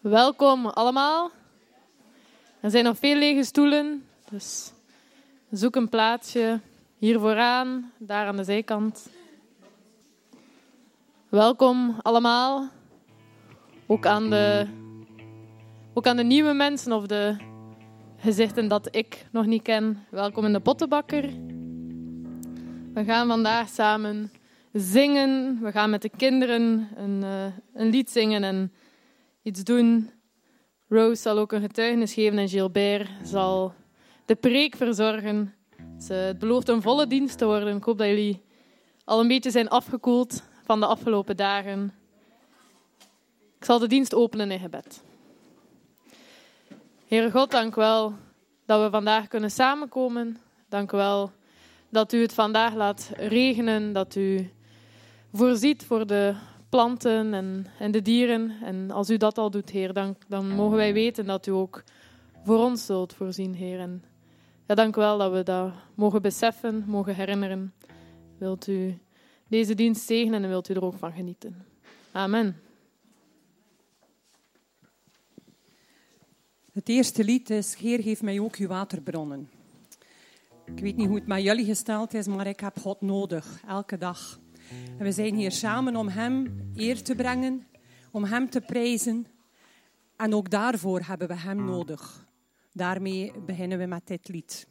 Welkom allemaal. Er zijn nog veel lege stoelen, dus zoek een plaatsje hier vooraan, daar aan de zijkant. Welkom allemaal. Ook aan de, ook aan de nieuwe mensen of de gezichten dat ik nog niet ken. Welkom in de Pottenbakker. We gaan vandaag samen zingen. We gaan met de kinderen een, uh, een lied zingen en iets doen. Rose zal ook een getuigenis geven en Gilbert zal de preek verzorgen. Het belooft een volle dienst te worden. Ik hoop dat jullie al een beetje zijn afgekoeld van de afgelopen dagen. Ik zal de dienst openen in gebed. Heere God, dank u wel dat we vandaag kunnen samenkomen. Dank u wel dat u het vandaag laat regenen, dat u voorziet voor de planten en, en de dieren. En als u dat al doet, Heer, dan, dan mogen wij weten dat u ook voor ons zult voorzien, Heer. En ja, dank u wel dat we dat mogen beseffen, mogen herinneren. Wilt u deze dienst zegenen en wilt u er ook van genieten. Amen. Het eerste lied is Heer, geef mij ook uw waterbronnen. Ik weet niet hoe het met jullie gesteld is, maar ik heb God nodig, elke dag. En we zijn hier samen om Hem eer te brengen, om Hem te prijzen. En ook daarvoor hebben we Hem nodig. Daarmee beginnen we met dit lied.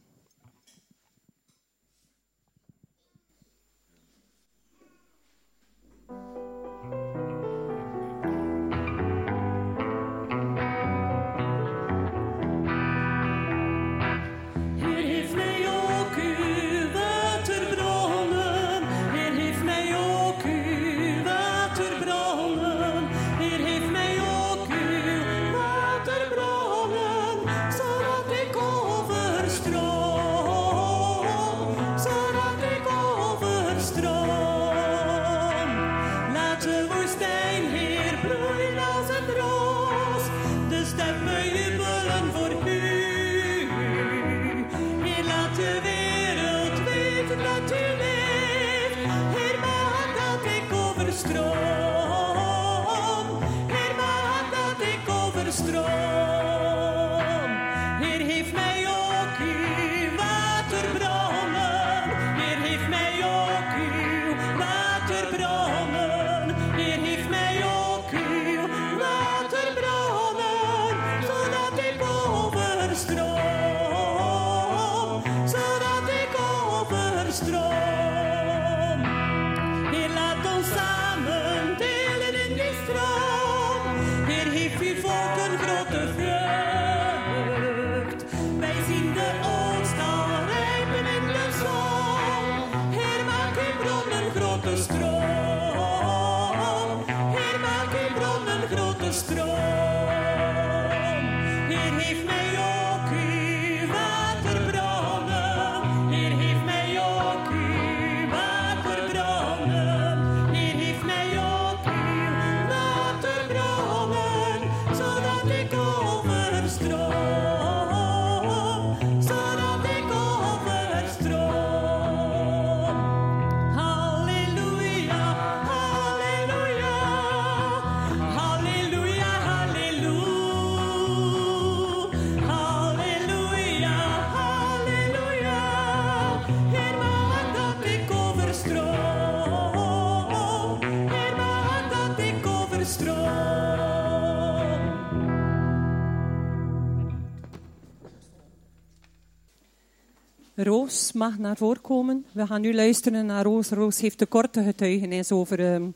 Mag naar voren komen. We gaan nu luisteren naar Roos. Roos heeft de korte getuigenis over uh,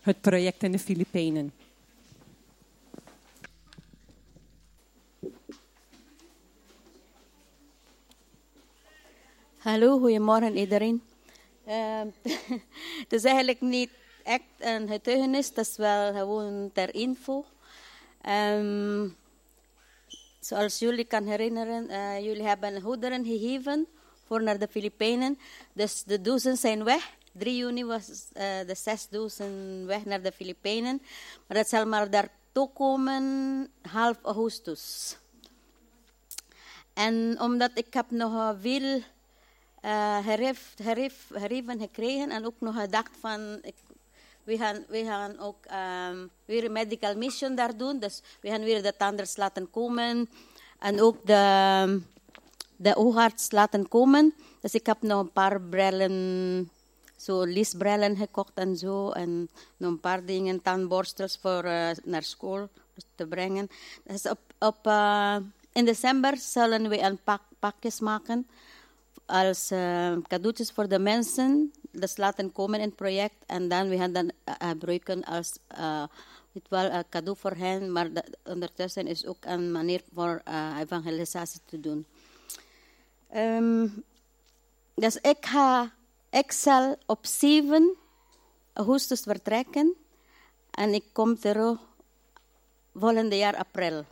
het project in de Filipijnen. Hallo, goedemorgen iedereen. Uh, het is eigenlijk niet echt een getuigenis, het is wel gewoon ter info. Um, zoals jullie kan herinneren, uh, jullie hebben goederen gegeven voor naar de Filipijnen. Dus de dozen zijn weg. 3 juni was uh, de zes dozen weg naar de Filipijnen. Maar dat zal maar daartoe komen half augustus. En omdat ik heb nog veel uh, herif, herif, gekregen en ook nog gedacht van... Ik we gaan, we gaan ook um, weer een medical mission daar doen. Dus we gaan weer de tandarts laten komen. En ook de, de oogarts laten komen. Dus ik heb nog een paar brillen, zo liesbrillen gekocht en zo. En nog een paar dingen, tandborstels voor uh, naar school te brengen. Dus op, op, uh, in december zullen we een pak, pakjes maken als uh, cadeautjes voor de mensen. Dat laten komen in het project en dan we gaan dan gebruiken als het wel een cadeau voor hen, maar ondertussen is ook een manier voor uh, evangelisatie te doen. Um, dus ik, ga, zal op 7 augustus vertrekken en ik kom terug volgende jaar april.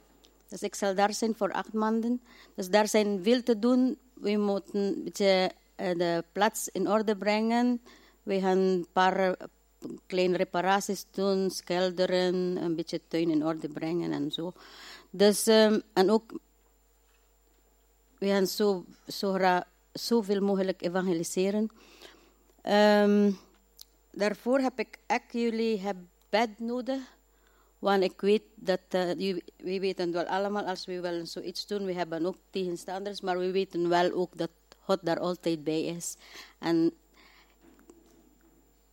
Dus ik zal daar zijn voor acht maanden. Dus daar zijn veel te doen. We moeten een beetje de plaats in orde brengen. We gaan een paar kleine reparaties doen, schilderen, een beetje tuin in orde brengen en zo. Dus, um, en ook, we gaan zo, zo zoveel mogelijk evangeliseren. Um, daarvoor heb ik echt jullie gebed nodig. Want ik weet dat, uh, we weten wel allemaal, als we wel zoiets doen, we hebben ook tegenstanders, maar we weten wel ook dat God daar altijd bij is. En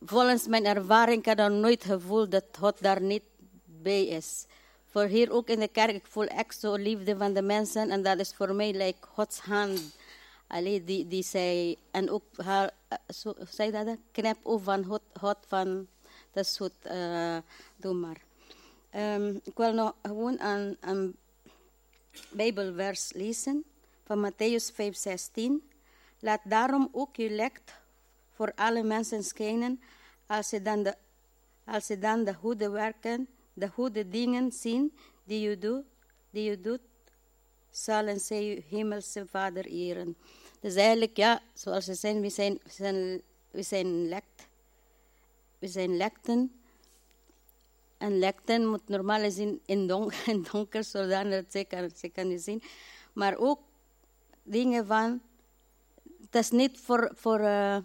volgens mijn ervaring heb ik nooit gevoeld dat God daar niet bij is. Voor hier ook in de kerk, ik voel echt zo liefde van de mensen en dat is voor mij like Gods hand. Allee, die, die zei, en ook haar, zo, zei dat, knap op van God, God van, dat goed, uh, doe maar. Um, ik wil nog gewoon een, een Bijbelvers lezen van Matthäus 5:16. Laat daarom ook je licht voor alle mensen schijnen, als ze dan de, als ze dan de goede werken, de goede dingen zien die je doet, die je doet, zullen zij je hemelse Vader eren. Dus eigenlijk, ja, zoals ze zijn, we zijn, we zijn, we zijn lekt. We zijn lekten. En lekten moet normaal zien in donker, in donker zodat ze kan, ze kan zien. Maar ook dingen van dat is niet voor. voor uh,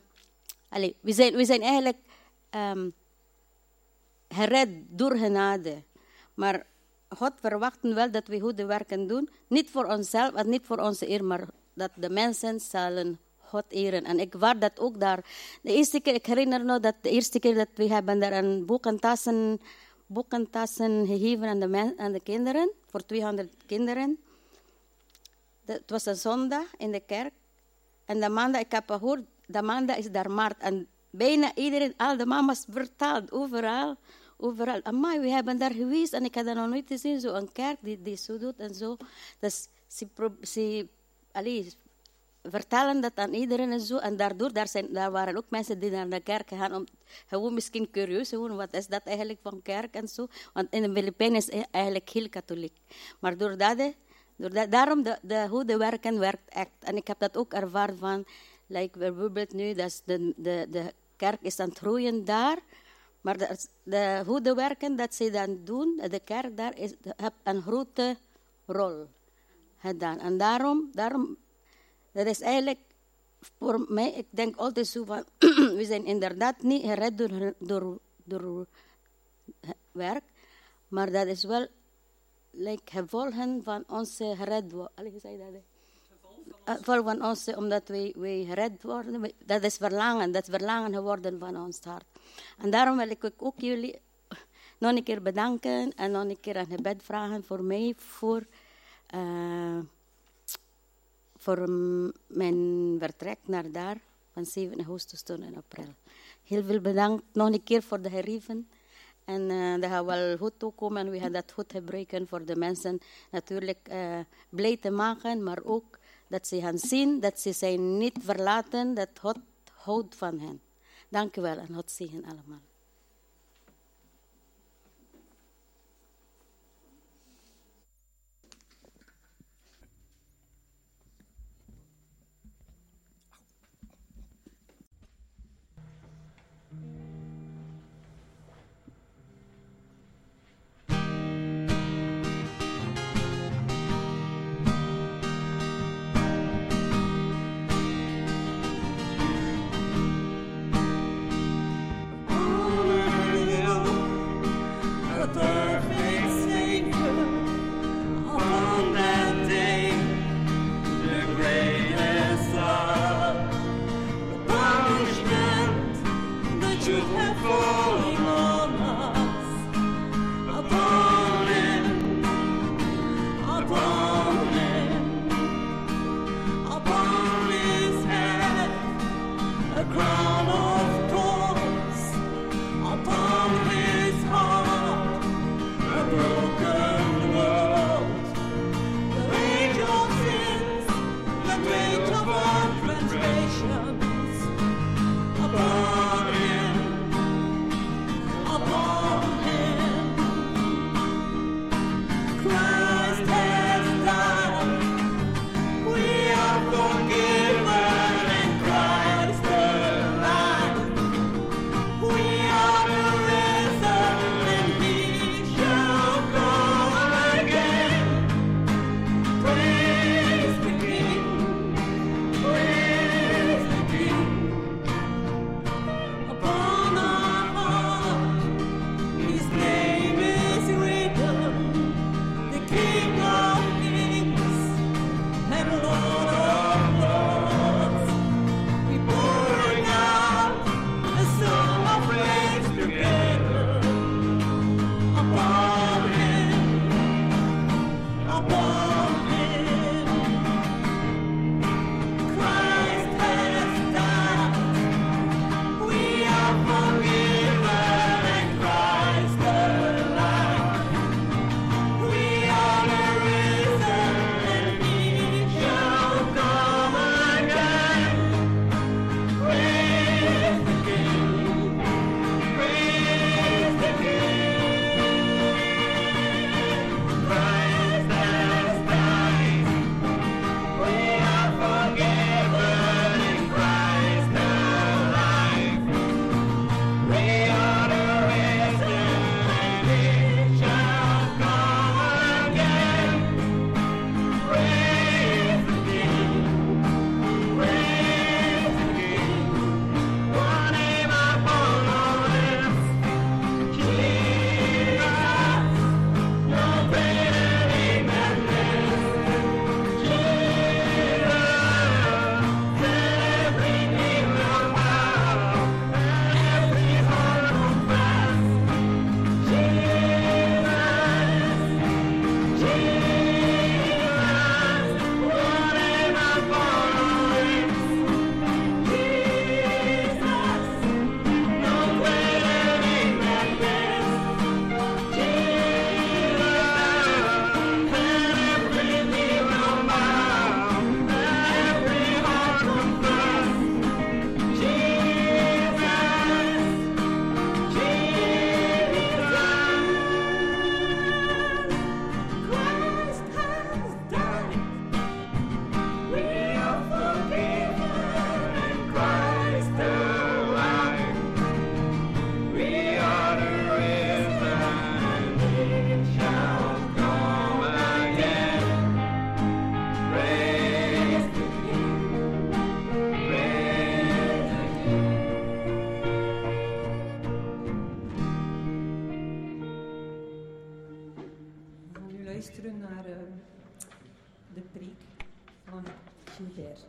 allez, we, zijn, we zijn eigenlijk um, gered door genade. Maar God verwacht wel dat we goede werken doen. Niet voor onszelf en niet voor onze eer, maar dat de mensen zullen God eren. En ik waar dat ook daar. De eerste keer, ik herinner me dat de eerste keer dat we hebben daar een boekentassen, boekentassen gegeven aan de, aan de kinderen, voor 200 kinderen. Het was een zondag in de kerk. En de maandag, ik heb gehoord, de maandag is daar maart. En bijna iedereen, al de mama's vertaald, overal. Overal. Amai, we hebben daar geweest en ik had dat nog nooit gezien. Zo'n kerk die, die zo doet en zo. Dus ze, ze allee, vertellen dat aan iedereen en zo. En daardoor, daar, zijn, daar waren ook mensen die naar de kerk gaan om gewoon misschien curieus gewoon, wat is dat eigenlijk van kerk en zo. Want in de Filipijnen is eigenlijk heel katholiek. Maar doordat daarom de, de goede werken werkt echt. En ik heb dat ook ervaren van, like bijvoorbeeld nu, dat de, de, de kerk is aan het groeien daar. Maar de, de goede werken dat ze dan doen, de kerk daar, is, heeft een grote rol gedaan. En daarom, daarom, dat is eigenlijk voor mij, ik denk altijd zo van, we zijn inderdaad niet gered door, door, door werk, maar dat is wel like, gevolgen van onze gered worden. zei dat? Gevolgen van onze, omdat wij, wij gered worden. Dat is verlangen, dat is verlangen geworden van ons hart. En daarom wil ik ook jullie nog een keer bedanken en nog een keer een gebed vragen voor mij, voor, uh, voor mijn vertrek naar daar van 7 augustus tot in april. Heel veel bedankt nog een keer voor de gerieven. En uh, dat gaat wel goed toekomen en we gaan dat goed gebruiken voor de mensen natuurlijk uh, blij te maken, maar ook dat ze gaan zien dat ze zijn niet verlaten, dat God houdt van hen. Dank u wel en God zegen allemaal. Luisteren naar uh, de preek van Gilbert.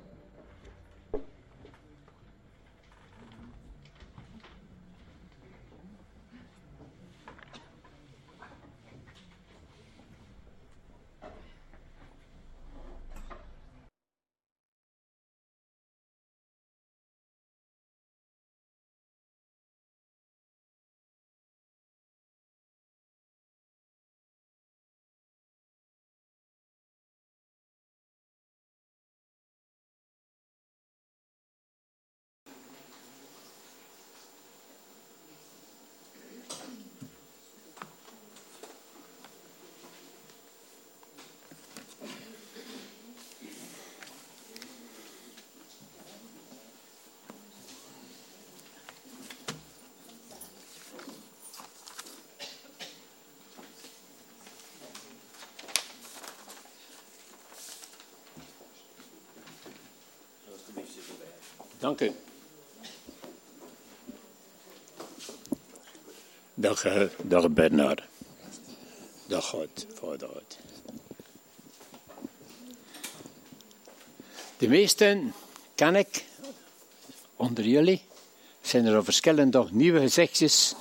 Dank u. Dag, uh, dag Bernard. Dag God, vader God. De meesten ken ik onder jullie. Zijn er al verschillende nieuwe gezichtjes.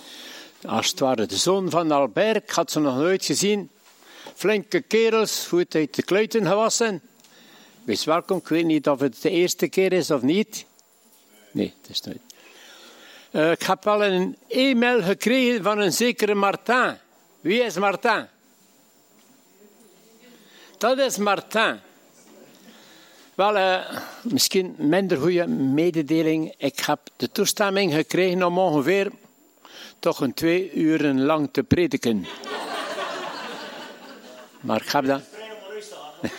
Als het ware de zoon van Albert, had ze nog nooit gezien. Flinke kerels, goed uit de kluiten gewassen. Wees welkom, ik weet niet of het de eerste keer is of niet. Nee, dat is nooit. Uh, ik heb wel een e-mail gekregen van een zekere Martin. Wie is Martin? Dat is Martin. Wel, uh, misschien minder goede mededeling. Ik heb de toestemming gekregen om ongeveer toch een twee uren lang te prediken. maar ik heb dat.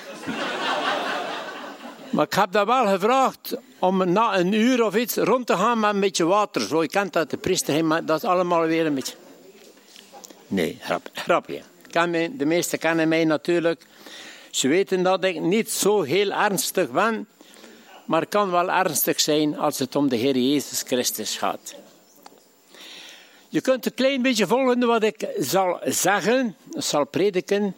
Maar ik heb dat wel gevraagd om na een uur of iets rond te gaan met een beetje water. Zo, je kent dat, de priester, maar dat is allemaal weer een beetje... Nee, grap, grapje. de meesten kennen mij natuurlijk. Ze weten dat ik niet zo heel ernstig ben, maar kan wel ernstig zijn als het om de Heer Jezus Christus gaat. Je kunt een klein beetje volgen wat ik zal zeggen, zal prediken.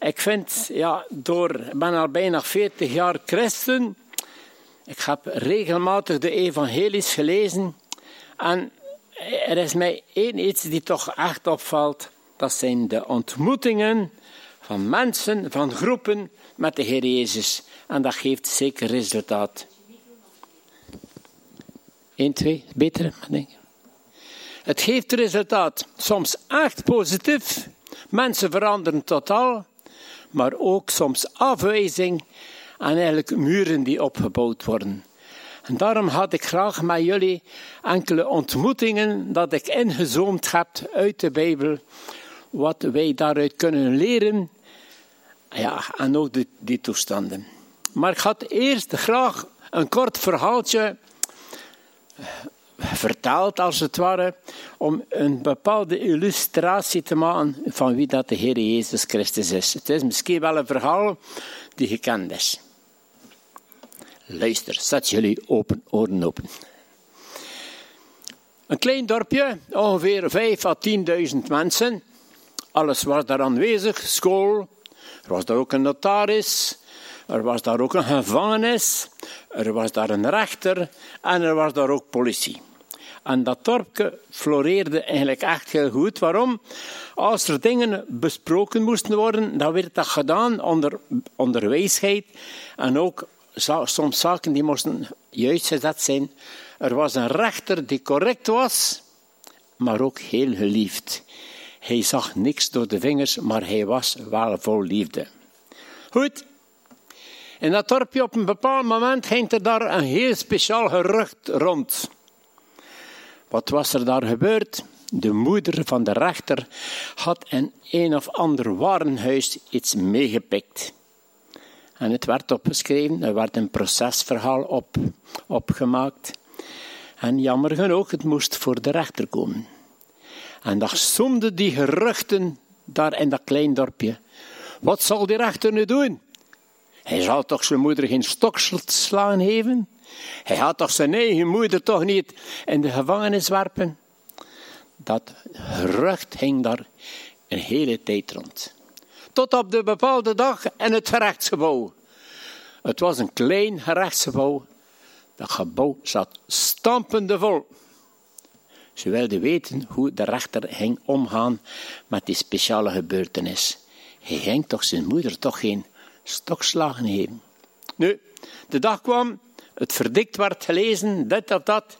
Ik vind, ja, door, ik ben al bijna 40 jaar christen. Ik heb regelmatig de evangelies gelezen. En er is mij één iets die toch echt opvalt. Dat zijn de ontmoetingen van mensen, van groepen met de Heer Jezus. En dat geeft zeker resultaat. 1, 2, beter, denk ik. Het geeft resultaat. Soms echt positief. Mensen veranderen totaal maar ook soms afwijzing en eigenlijk muren die opgebouwd worden. En daarom had ik graag met jullie enkele ontmoetingen dat ik ingezoomd heb uit de Bijbel, wat wij daaruit kunnen leren, ja, en ook die, die toestanden. Maar ik had eerst graag een kort verhaaltje vertaald als het ware, om een bepaalde illustratie te maken van wie dat de Heer Jezus Christus is. Het is misschien wel een verhaal die gekend is. Luister, zet jullie open, oren open. Een klein dorpje, ongeveer 5 à 10.000 mensen. Alles was daar aanwezig, school. Er was daar ook een notaris. Er was daar ook een gevangenis. Er was daar een rechter. En er was daar ook politie. En dat dorpje floreerde eigenlijk echt heel goed. Waarom? Als er dingen besproken moesten worden, dan werd dat gedaan onder, onder wijsheid. En ook soms zaken die moesten juist gezet zijn. Er was een rechter die correct was, maar ook heel geliefd. Hij zag niks door de vingers, maar hij was wel vol liefde. Goed. In dat dorpje op een bepaald moment ging er daar een heel speciaal gerucht rond. Wat was er daar gebeurd? De moeder van de rechter had in een of ander warenhuis iets meegepikt. En het werd opgeschreven, er werd een procesverhaal op, opgemaakt. En jammer genoeg, het moest voor de rechter komen. En dan zoomden die geruchten daar in dat klein dorpje. Wat zal die rechter nu doen? Hij zal toch zijn moeder geen stokslaan geven? Hij had toch zijn eigen moeder toch niet in de gevangenis werpen? Dat gerucht hing daar een hele tijd rond. Tot op de bepaalde dag in het gerechtsgebouw. Het was een klein gerechtsgebouw. Dat gebouw zat stampende vol. Ze wilden weten hoe de rechter ging omgaan met die speciale gebeurtenis. Hij ging toch zijn moeder toch geen stokslagen geven. Nu, de dag kwam, het verdikt werd gelezen, dit of dat.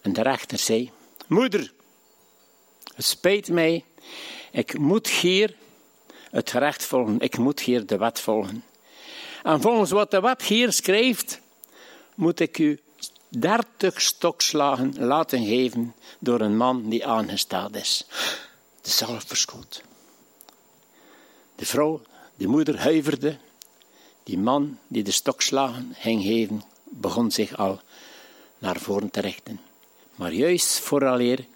En de rechter zei, moeder, het spijt mij, ik moet hier het gerecht volgen, ik moet hier de wet volgen. En volgens wat de wet hier schrijft, moet ik u dertig stokslagen laten geven door een man die aangesteld is. De zaal verschoot. De vrouw, de moeder huiverde. Die man die de stokslagen ging geven, begon zich al naar voren te richten. Maar juist vooraleer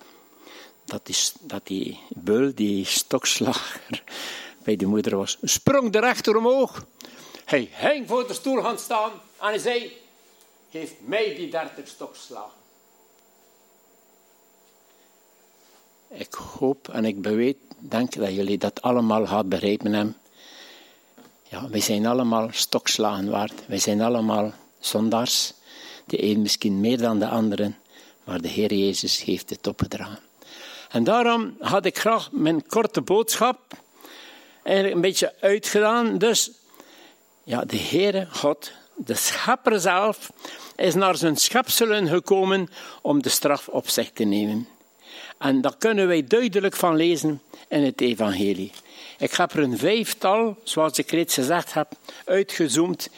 dat die, dat die beul, die stokslager, bij de moeder was, sprong de rechter omhoog. Hij hing voor de stoel gaan staan en hij zei, geef mij die dertig stokslagen. Ik hoop en ik beweet, denk dat jullie dat allemaal gaan begrijpen hebben. Ja, wij zijn allemaal stokslagen waard. Wij zijn allemaal zondaars. De een misschien meer dan de anderen, maar de Heer Jezus heeft het opgedragen. En daarom had ik graag mijn korte boodschap eigenlijk een beetje uitgedaan. Dus ja, de Heere God, de schepper zelf, is naar zijn schepselen gekomen om de straf op zich te nemen. En daar kunnen wij duidelijk van lezen in het evangelie. Ik heb er een vijftal, zoals ik reeds gezegd heb, uitgezoomd.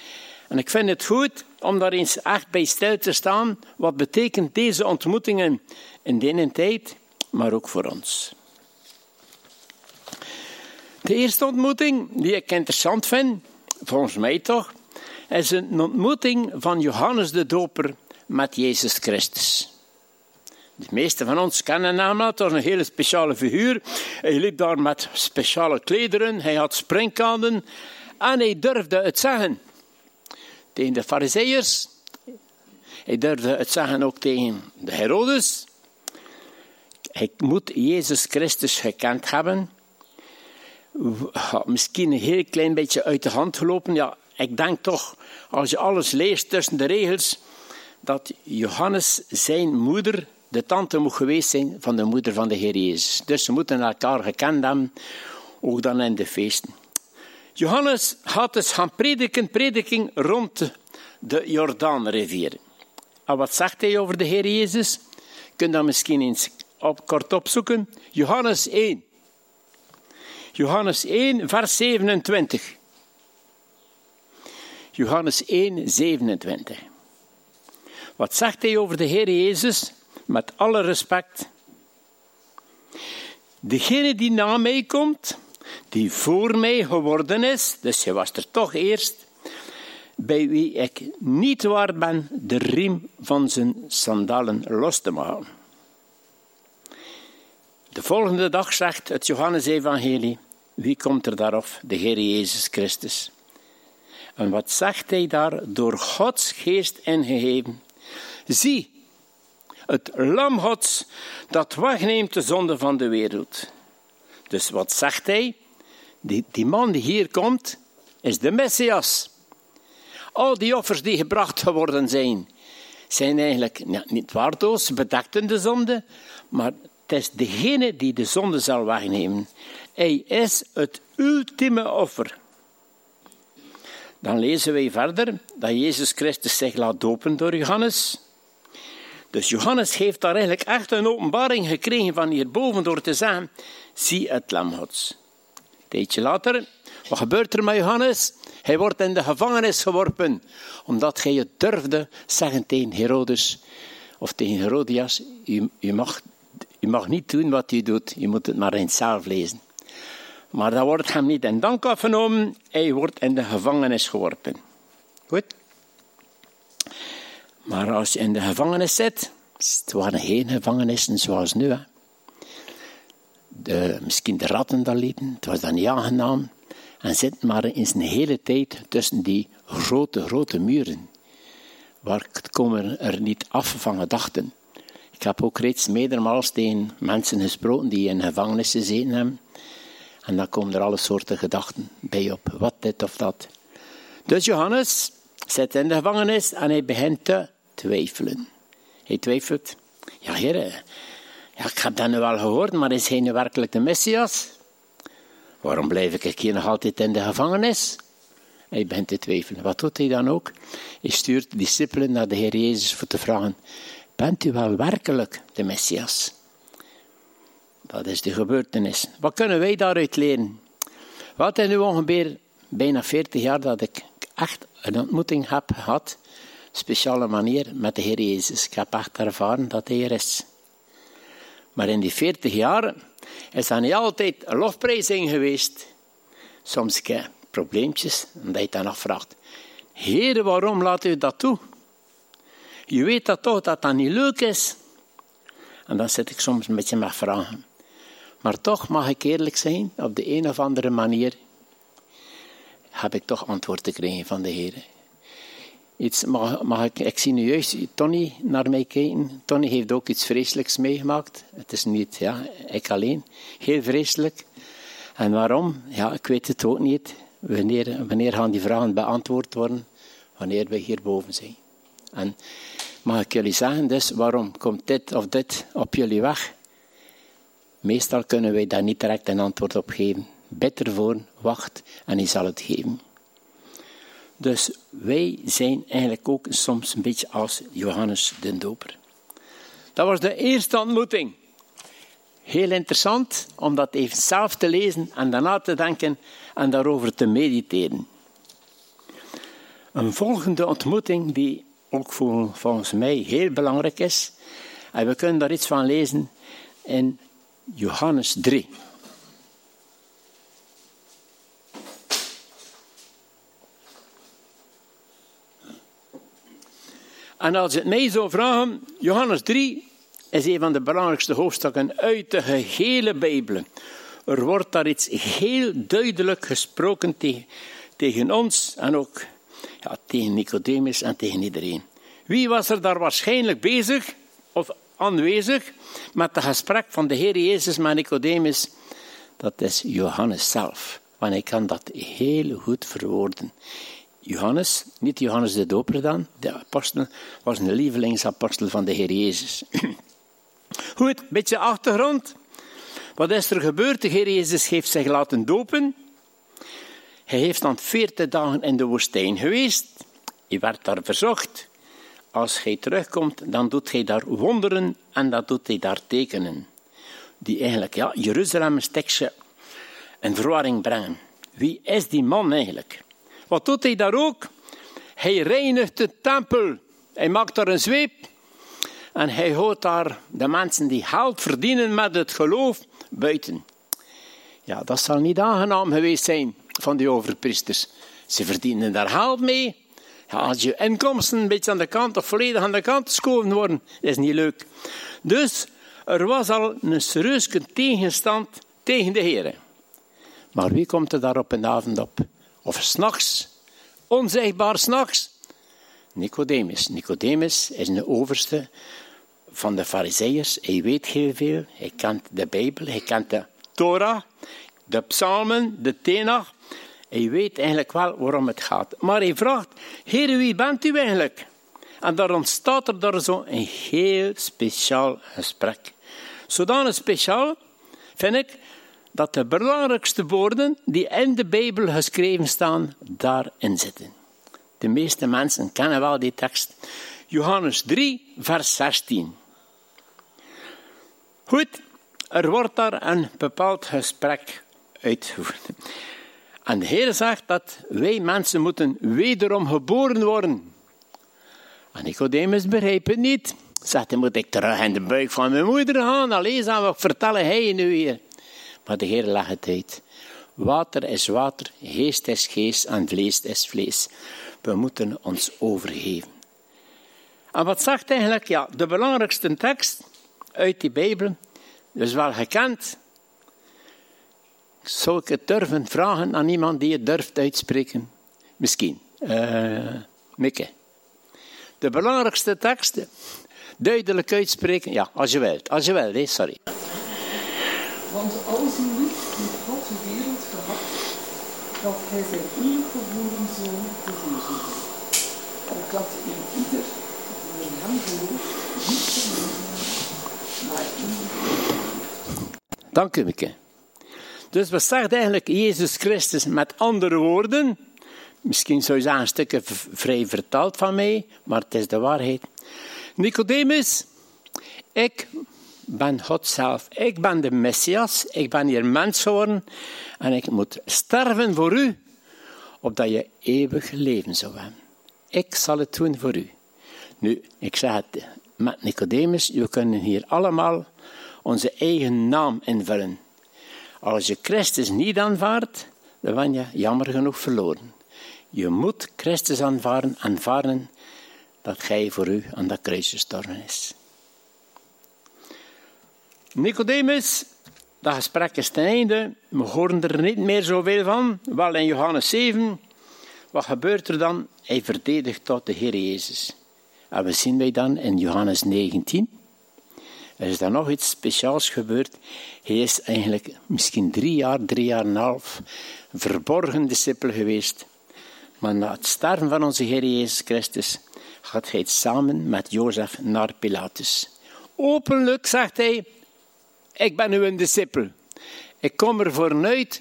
En ik vind het goed om daar eens echt bij stil te staan. Wat betekent deze ontmoetingen in deze tijd, maar ook voor ons. De eerste ontmoeting die ik interessant vind, volgens mij toch, is een ontmoeting van Johannes de Doper met Jezus Christus. De meesten van ons kennen hem, het was een hele speciale figuur. Hij liep daar met speciale klederen, hij had springkaden en hij durfde het zeggen tegen de fariseeërs. Hij durfde het zeggen ook tegen de Herodes. Hij moet Jezus Christus gekend hebben. Misschien een heel klein beetje uit de hand gelopen. Ja, ik denk toch, als je alles leest tussen de regels, dat Johannes zijn moeder de tante moet geweest zijn van de moeder van de Heer Jezus. Dus ze moeten elkaar gekend hebben, ook dan in de feesten. Johannes had dus gaan prediken, prediking rond de Jordaanrivier. En wat zegt hij over de Heer Jezus? Je kunt dat misschien eens op, kort opzoeken. Johannes 1. Johannes 1, vers 27. Johannes 1, 27. Wat zegt hij over de Heer Jezus? Met alle respect. Degene die na mij komt, die voor mij geworden is, dus je was er toch eerst, bij wie ik niet waar ben de riem van zijn sandalen los te maken. De volgende dag zegt het Johannesevangelie, wie komt er daarop? De Heer Jezus Christus. En wat zegt hij daar? Door Gods geest ingegeven. Zie, het lam Gods dat wegneemt de zonde van de wereld. Dus wat zegt hij? Die, die man die hier komt, is de Messias. Al die offers die gebracht geworden zijn, zijn eigenlijk niet waardeloos, bedekten de zonde, maar het is degene die de zonde zal wegnemen. Is het ultieme offer. Dan lezen wij verder dat Jezus Christus zich laat dopen door Johannes. Dus Johannes heeft daar eigenlijk echt een openbaring gekregen van hierboven door te zeggen, zie het lam Gods. Een tijdje later, wat gebeurt er met Johannes? Hij wordt in de gevangenis geworpen, omdat hij het durfde zeggen tegen Herodes of tegen Herodias, u, u, mag, u mag niet doen wat u doet, je moet het maar eens zelf lezen. Maar dat wordt hem niet in dank afgenomen, hij wordt in de gevangenis geworpen. Goed? Maar als je in de gevangenis zit, het waren geen gevangenissen zoals nu. Hè. De, misschien de ratten daar liepen, het was dan niet aangenaam. En zit maar eens een hele tijd tussen die grote, grote muren. Waar komen er niet af van gedachten. Ik heb ook reeds meermaals tegen mensen gesproken die in gevangenissen gezeten hebben. En dan komen er alle soorten gedachten bij op. Wat dit of dat. Dus Johannes zit in de gevangenis en hij begint te twijfelen. Hij twijfelt. Ja, heren, ja, ik heb dat nu wel gehoord, maar is hij nu werkelijk de Messias? Waarom blijf ik hier nog altijd in de gevangenis? Hij begint te twijfelen. Wat doet hij dan ook? Hij stuurt discipelen naar de Heer Jezus voor te vragen: Bent u wel werkelijk de Messias? Dat is de gebeurtenis. Wat kunnen wij daaruit leren? Wat is nu ongeveer bijna 40 jaar dat ik echt een ontmoeting heb gehad, speciale manier met de Heer Jezus. Ik heb echt ervaren dat hij er is. Maar in die 40 jaar is dat niet altijd een lofprijzing geweest. Soms heb probleempjes, en dat je dan vraagt: Heer, waarom laat u dat toe? Je weet dat toch dat dat niet leuk is. En dan zit ik soms een beetje met vragen. Maar toch mag ik eerlijk zijn, op de een of andere manier heb ik toch antwoord te krijgen van de Heer. Iets, mag, mag ik, ik zie nu juist Tony naar mij kijken. Tony heeft ook iets vreselijks meegemaakt. Het is niet, ja, ik alleen. Heel vreselijk. En waarom? Ja, ik weet het ook niet. Wanneer, wanneer gaan die vragen beantwoord worden? Wanneer we hierboven zijn. En mag ik jullie zeggen, dus waarom komt dit of dit op jullie weg? Meestal kunnen wij daar niet direct een antwoord op geven. Bid ervoor, wacht en hij zal het geven. Dus wij zijn eigenlijk ook soms een beetje als Johannes de Doper. Dat was de eerste ontmoeting. Heel interessant om dat even zelf te lezen en daarna te denken en daarover te mediteren. Een volgende ontmoeting die ook volgens mij heel belangrijk is, en we kunnen daar iets van lezen in Johannes 3. En als je het mij zou vragen, Johannes 3 is een van de belangrijkste hoofdstukken uit de gehele Bijbel. Er wordt daar iets heel duidelijk gesproken tegen, tegen ons en ook ja, tegen Nicodemus en tegen iedereen. Wie was er daar waarschijnlijk bezig aanwezig met het gesprek van de Heer Jezus met Nicodemus? Dat is Johannes zelf. Want hij kan dat heel goed verwoorden. Johannes, niet Johannes de Doper dan, de apostel, was een lievelingsapostel van de Heer Jezus. Goed, een beetje achtergrond. Wat is er gebeurd? De Heer Jezus heeft zich laten dopen. Hij heeft dan veertig dagen in de woestijn geweest. Hij werd daar verzocht. Als hij terugkomt, dan doet hij daar wonderen en dat doet hij daar tekenen. Die eigenlijk ja, Jeruzalem een stekje in verwarring brengen. Wie is die man eigenlijk? Wat doet hij daar ook? Hij reinigt de tempel. Hij maakt daar een zweep. En hij houdt daar de mensen die geld verdienen met het geloof buiten. Ja, dat zal niet aangenaam geweest zijn van die overpriesters. Ze verdienen daar geld mee. Als je inkomsten een beetje aan de kant of volledig aan de kant geschoven worden, is niet leuk. Dus er was al een serieuze tegenstand tegen de heren. Maar wie komt er daar op een avond op? Of s'nachts, onzichtbaar s'nachts. Nicodemus. Nicodemus is een overste van de fariseeërs. Hij weet heel veel. Hij kent de Bijbel, hij kent de Torah, de psalmen, de Tenach. Hij weet eigenlijk wel waarom het gaat. Maar hij vraagt, Heer, wie bent u eigenlijk? En daar ontstaat er daar zo een heel speciaal gesprek. Zodanig speciaal, vind ik, dat de belangrijkste woorden die in de Bijbel geschreven staan, daarin zitten. De meeste mensen kennen wel die tekst. Johannes 3, vers 16. Goed, er wordt daar een bepaald gesprek uitgevoerd. En de Heer zegt dat wij mensen moeten wederom geboren worden. En Nicodemus begrijpt het niet. Zegt hij, moet ik terug in de buik van mijn moeder gaan? Alleen wat vertellen hij nu hier? Maar de Heer legt het uit. Water is water, geest is geest en vlees is vlees. We moeten ons overgeven. En wat zegt eigenlijk? Ja, de belangrijkste tekst uit die Bijbel, is wel gekend. Zou ik het durven vragen aan iemand die het durft uitspreken? Misschien. Uh, Mikke. De belangrijkste tekst, duidelijk uitspreken. Ja, als je wilt. Als je wilt, sorry. Want alles in liefde met God zo gaf hij zijn ingeboren zoon te geven. Opdat in ieder die in hem gelooft niet verloren, maar eeuwig Dank u, Mieke. Dus wat zegt eigenlijk Jezus Christus met andere woorden? Misschien zou je zeggen een stukje vrij vertaald van mij, maar het is de waarheid. Nicodemus, ik ben God zelf. Ik ben de Messias. Ik ben hier mens geworden. En ik moet sterven voor u, opdat je eeuwig leven zou hebben. Ik zal het doen voor u. Nu, ik zeg het met Nicodemus, we kunnen hier allemaal onze eigen naam invullen. Als je Christus niet aanvaardt, dan ben je jammer genoeg verloren. Je moet Christus aanvaarden, aanvaarden dat hij voor u aan dat kruis gestorven is. Nicodemus, dat gesprek is ten einde. We horen er niet meer zoveel van. Wel in Johannes 7. Wat gebeurt er dan? Hij verdedigt tot de Heer Jezus. En we zien wij dan in Johannes 19. Er is dan nog iets speciaals gebeurd. Hij is eigenlijk misschien drie jaar, drie jaar en een half verborgen discipel geweest. Maar na het sterven van onze Heer Jezus Christus gaat hij samen met Jozef naar Pilatus. Openlijk zegt hij, ik ben uw discipel. Ik kom ervoor uit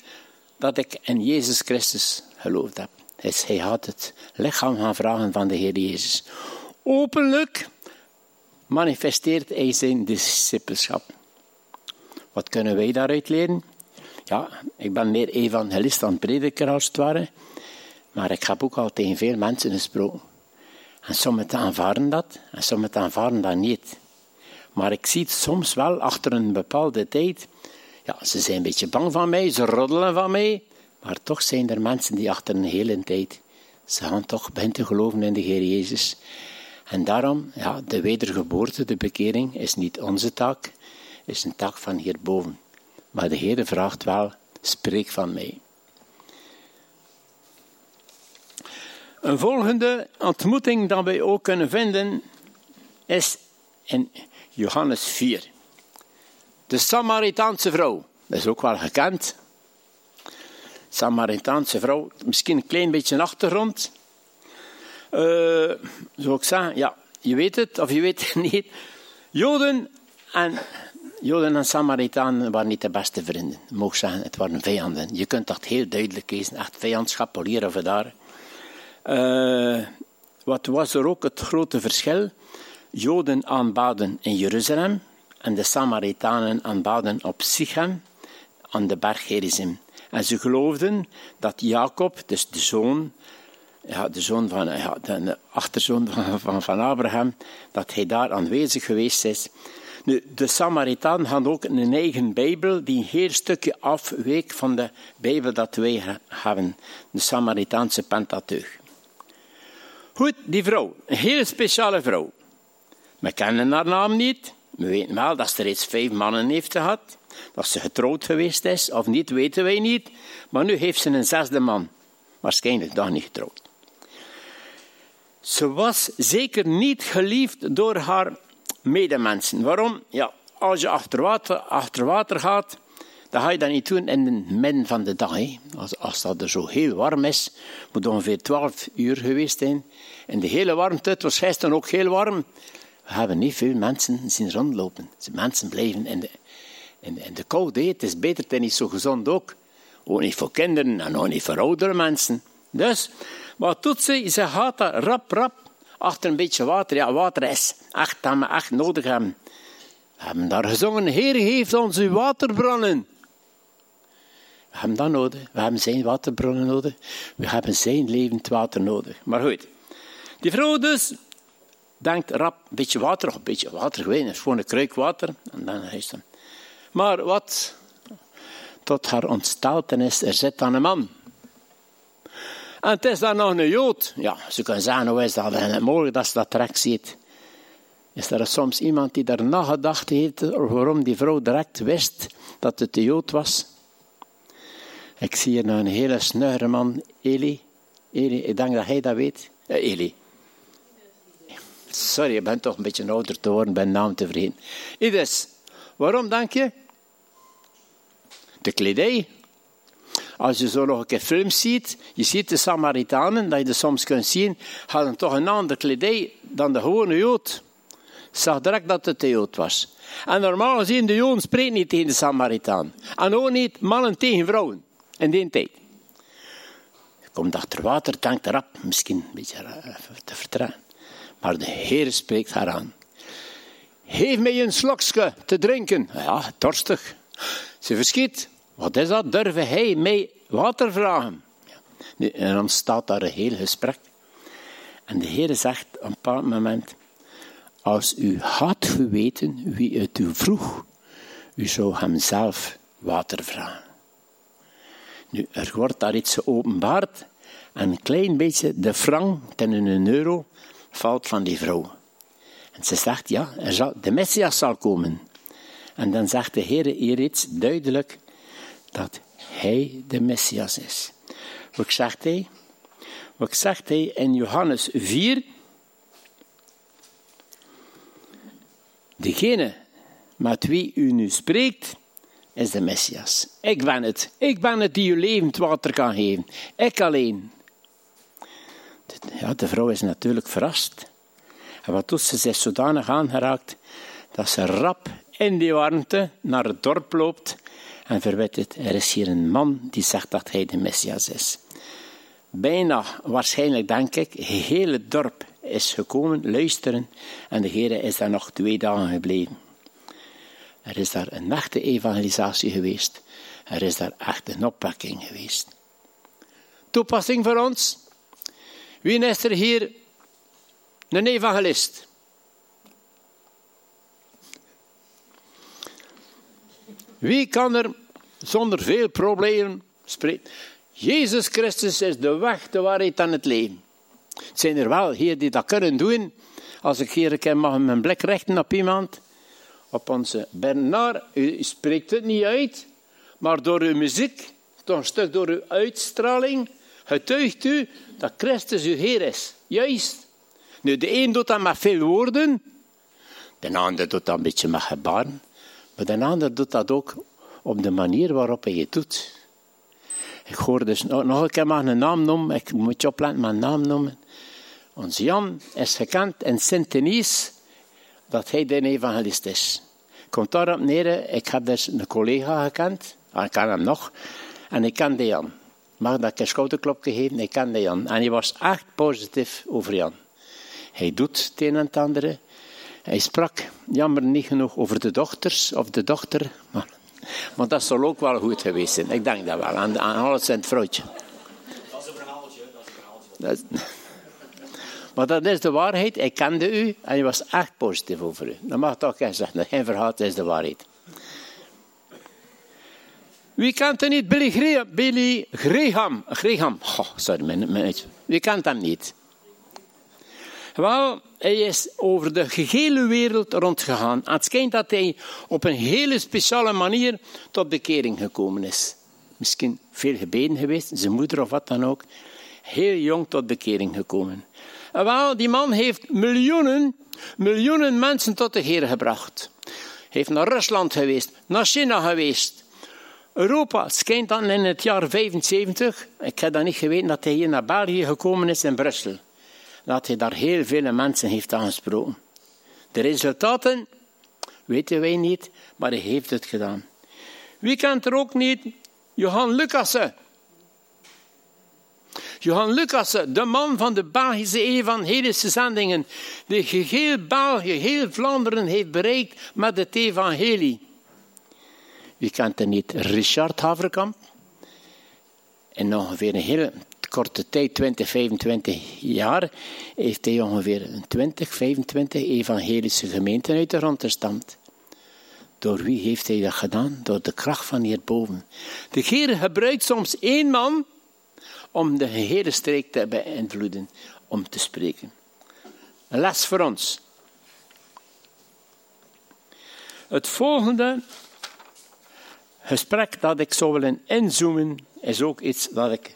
dat ik in Jezus Christus geloofd heb. Dus hij had het lichaam gaan vragen van de Heer Jezus. Openlijk manifesteert hij zijn discipelschap. Wat kunnen wij daaruit leren? Ja, ik ben meer evangelist dan prediker als het ware. Maar ik heb ook al tegen veel mensen gesproken. En sommigen aanvaarden dat, en sommigen aanvaarden dat niet. Maar ik zie het soms wel achter een bepaalde tijd. Ja, ze zijn een beetje bang van mij, ze roddelen van mij. Maar toch zijn er mensen die achter een hele tijd. Ze gaan toch beginnen te geloven in de Heer Jezus. En daarom, ja, de wedergeboorte, de bekering, is niet onze taak, is een taak van hierboven. Maar de Heer vraagt wel, spreek van mij. Een volgende ontmoeting dat wij ook kunnen vinden, is in Johannes 4. De Samaritaanse vrouw, dat is ook wel gekend. Samaritaanse vrouw, misschien een klein beetje achtergrond. Uh, zou ik zeggen, ja, je weet het of je weet het niet. Joden en, Joden en Samaritanen waren niet de beste vrienden. Ik mag zeggen, het waren vijanden. Je kunt dat heel duidelijk lezen, echt vijandschap, hier of daar. Uh, wat was er ook het grote verschil? Joden aanbaden in Jeruzalem en de Samaritanen aanbaden op Sichem aan de berg Gerizim. En ze geloofden dat Jacob, dus de zoon, ja, de zoon van, ja, de achterzoon van, van, Abraham, dat hij daar aanwezig geweest is. Nu, de Samaritanen hadden ook een eigen Bijbel die een heel stukje afweek van de Bijbel dat wij hebben, de Samaritaanse Pentateuch. Goed, die vrouw, een hele speciale vrouw. We kennen haar naam niet. We weten wel dat ze reeds vijf mannen heeft gehad. Dat ze getrouwd geweest is of niet, weten wij niet. Maar nu heeft ze een zesde man. Waarschijnlijk nog niet getrouwd. Ze was zeker niet geliefd door haar medemensen. Waarom? Ja, als je achter water, achter water gaat, dan ga je dat niet doen in het midden van de dag. Als, als dat er zo heel warm is, moet ongeveer 12 uur geweest zijn. En de hele warmte, het was gisteren ook heel warm. We hebben niet veel mensen zien rondlopen. De mensen blijven in de, in, in de. Het is beter, is niet zo gezond ook. Ook niet voor kinderen en ook niet voor oudere mensen. Dus, wat doet ze? Ze gaat daar rap, rap achter een beetje water. Ja, water is echt dat we echt nodig hebben. We hebben daar gezongen, Heer geeft ons uw waterbronnen. We hebben dat nodig. We hebben zijn waterbronnen nodig. We hebben zijn levend water nodig. Maar goed, die vrouw dus denkt rap, een beetje water, een beetje water, gewoon, gewoon een kruik water. En dan is het. Maar wat tot haar ontsteltenis, er zit dan een man. En het is dan nog een Jood. Ja, ze kan zeggen, hoe is dat mogelijk dat ze dat direct ziet. Is er soms iemand die daar nagedacht heeft waarom die vrouw direct wist dat het de Jood was? Ik zie hier nou een hele snuire man, Eli. Eli, ik denk dat hij dat weet. Uh, Eli. Sorry, je bent toch een beetje ouder te worden, ben naam te vergeten. Waarom denk je? De kledij. Als je zo nog een keer films ziet, je ziet de Samaritanen, dat je er soms kunt zien, hadden toch een ander kledij dan de gewone Jood. Zag direct dat het de Jood was. En normaal gezien, de Joden spreken niet tegen de Samaritaan. En ook niet mannen tegen vrouwen. In die tijd. Komt achter water, denkt erop, misschien een beetje eh, te vertrekken. Maar de Heer spreekt haar aan. Geef mij een slokje te drinken. Ja, dorstig. Ze verschiet. Wat is dat? Durf hij mij water vragen? Ja. En dan staat daar een heel gesprek. En de Heer zegt op een bepaald moment: Als u had geweten wie het u vroeg, u zou hem zelf water vragen. Nu, er wordt daar iets geopenbaard. En een klein beetje de frank ten een euro valt van die vrouw. En ze zegt, ja, er zal, de Messias zal komen. En dan zegt de Heer hier iets duidelijk, dat hij de Messias is. Wat zegt hij? Wat zegt hij in Johannes 4? Degene met wie u nu spreekt, is de Messias. Ik ben het. Ik ben het die u levend water kan geven. Ik alleen. Ja, de vrouw is natuurlijk verrast. En wat doet ze? Ze is zodanig aangeraakt dat ze rap in die warmte naar het dorp loopt en verwet het. Er is hier een man die zegt dat hij de Messias is. Bijna, waarschijnlijk denk ik, het hele dorp is gekomen luisteren en de Heer is daar nog twee dagen gebleven. Er is daar een echte evangelisatie geweest. Er is daar echt een opwekking geweest. Toepassing voor ons. Wie is er hier een evangelist? Wie kan er zonder veel problemen spreken? Jezus Christus is de weg, de waarheid en het leven. Het zijn er wel hier die dat kunnen doen. Als ik hier een mag mijn blik richten op iemand, op onze Bernard, u spreekt het niet uit, maar door uw muziek, toch een stuk door uw uitstraling, getuigt u dat Christus uw Heer is. Juist. Nu, de een doet dat met veel woorden, de ander doet dat een beetje met gebaren, maar de ander doet dat ook op de manier waarop hij het doet. Ik hoor dus nog, een keer maar een naam noemen, ik moet je opletten mijn naam noemen. Ons Jan is gekend in Sint-Denis dat hij de evangelist is. Komt daarop neer, ik heb dus een collega gekend, ah, ik ken hem nog, en ik kende Jan. Mag dat ik een schouderklopje geven? Ik kende Jan. En hij was echt positief over Jan. Hij doet het een en het andere. Hij sprak, jammer niet genoeg, over de dochters, of de dochter. Maar, maar dat zal ook wel goed geweest zijn. Ik denk dat wel, aan, aan alles in het vrouwtje. Dat is een verhaaltje. Dat is een verhaaltje. Maar dat is de waarheid. Ik kende u en hij was echt positief over u. Dat mag toch eens zeggen. Geen verhaal, dat is de waarheid. Wie kent hem niet? Billy Graham. Billy Graham. Graham. Oh, sorry, mijn, mijn, wie kent hem niet? Wel, hij is over de gehele wereld rondgegaan. Het schijnt dat hij op een hele speciale manier tot bekering gekomen is. Misschien veel gebeden geweest, zijn moeder of wat dan ook. Heel jong tot bekering gekomen. En wel, die man heeft miljoenen, miljoenen mensen tot de Heer gebracht. Heeft naar Rusland geweest, naar China geweest. Europa schijnt dan in het jaar 75, ik heb dan niet geweten, dat hij hier naar België gekomen is in Brussel. Dat hij daar heel veel mensen heeft aangesproken. De resultaten weten wij niet, maar hij heeft het gedaan. Wie kent er ook niet? Johan Lucassen. Johan Lucassen, de man van de Belgische evangelische zendingen, die geheel België, heel Vlaanderen heeft bereikt met het evangelie. Wie kent er niet? Richard Haverkamp. In ongeveer een hele korte tijd, 20, 25 jaar, heeft hij ongeveer 20, 25 evangelische gemeenten uit de grond gestampt. Door wie heeft hij dat gedaan? Door de kracht van hierboven. De Heer gebruikt soms één man om de gehele streek te beïnvloeden, om te spreken. Een les voor ons. Het volgende gesprek dat ik zou willen inzoomen, is ook iets dat ik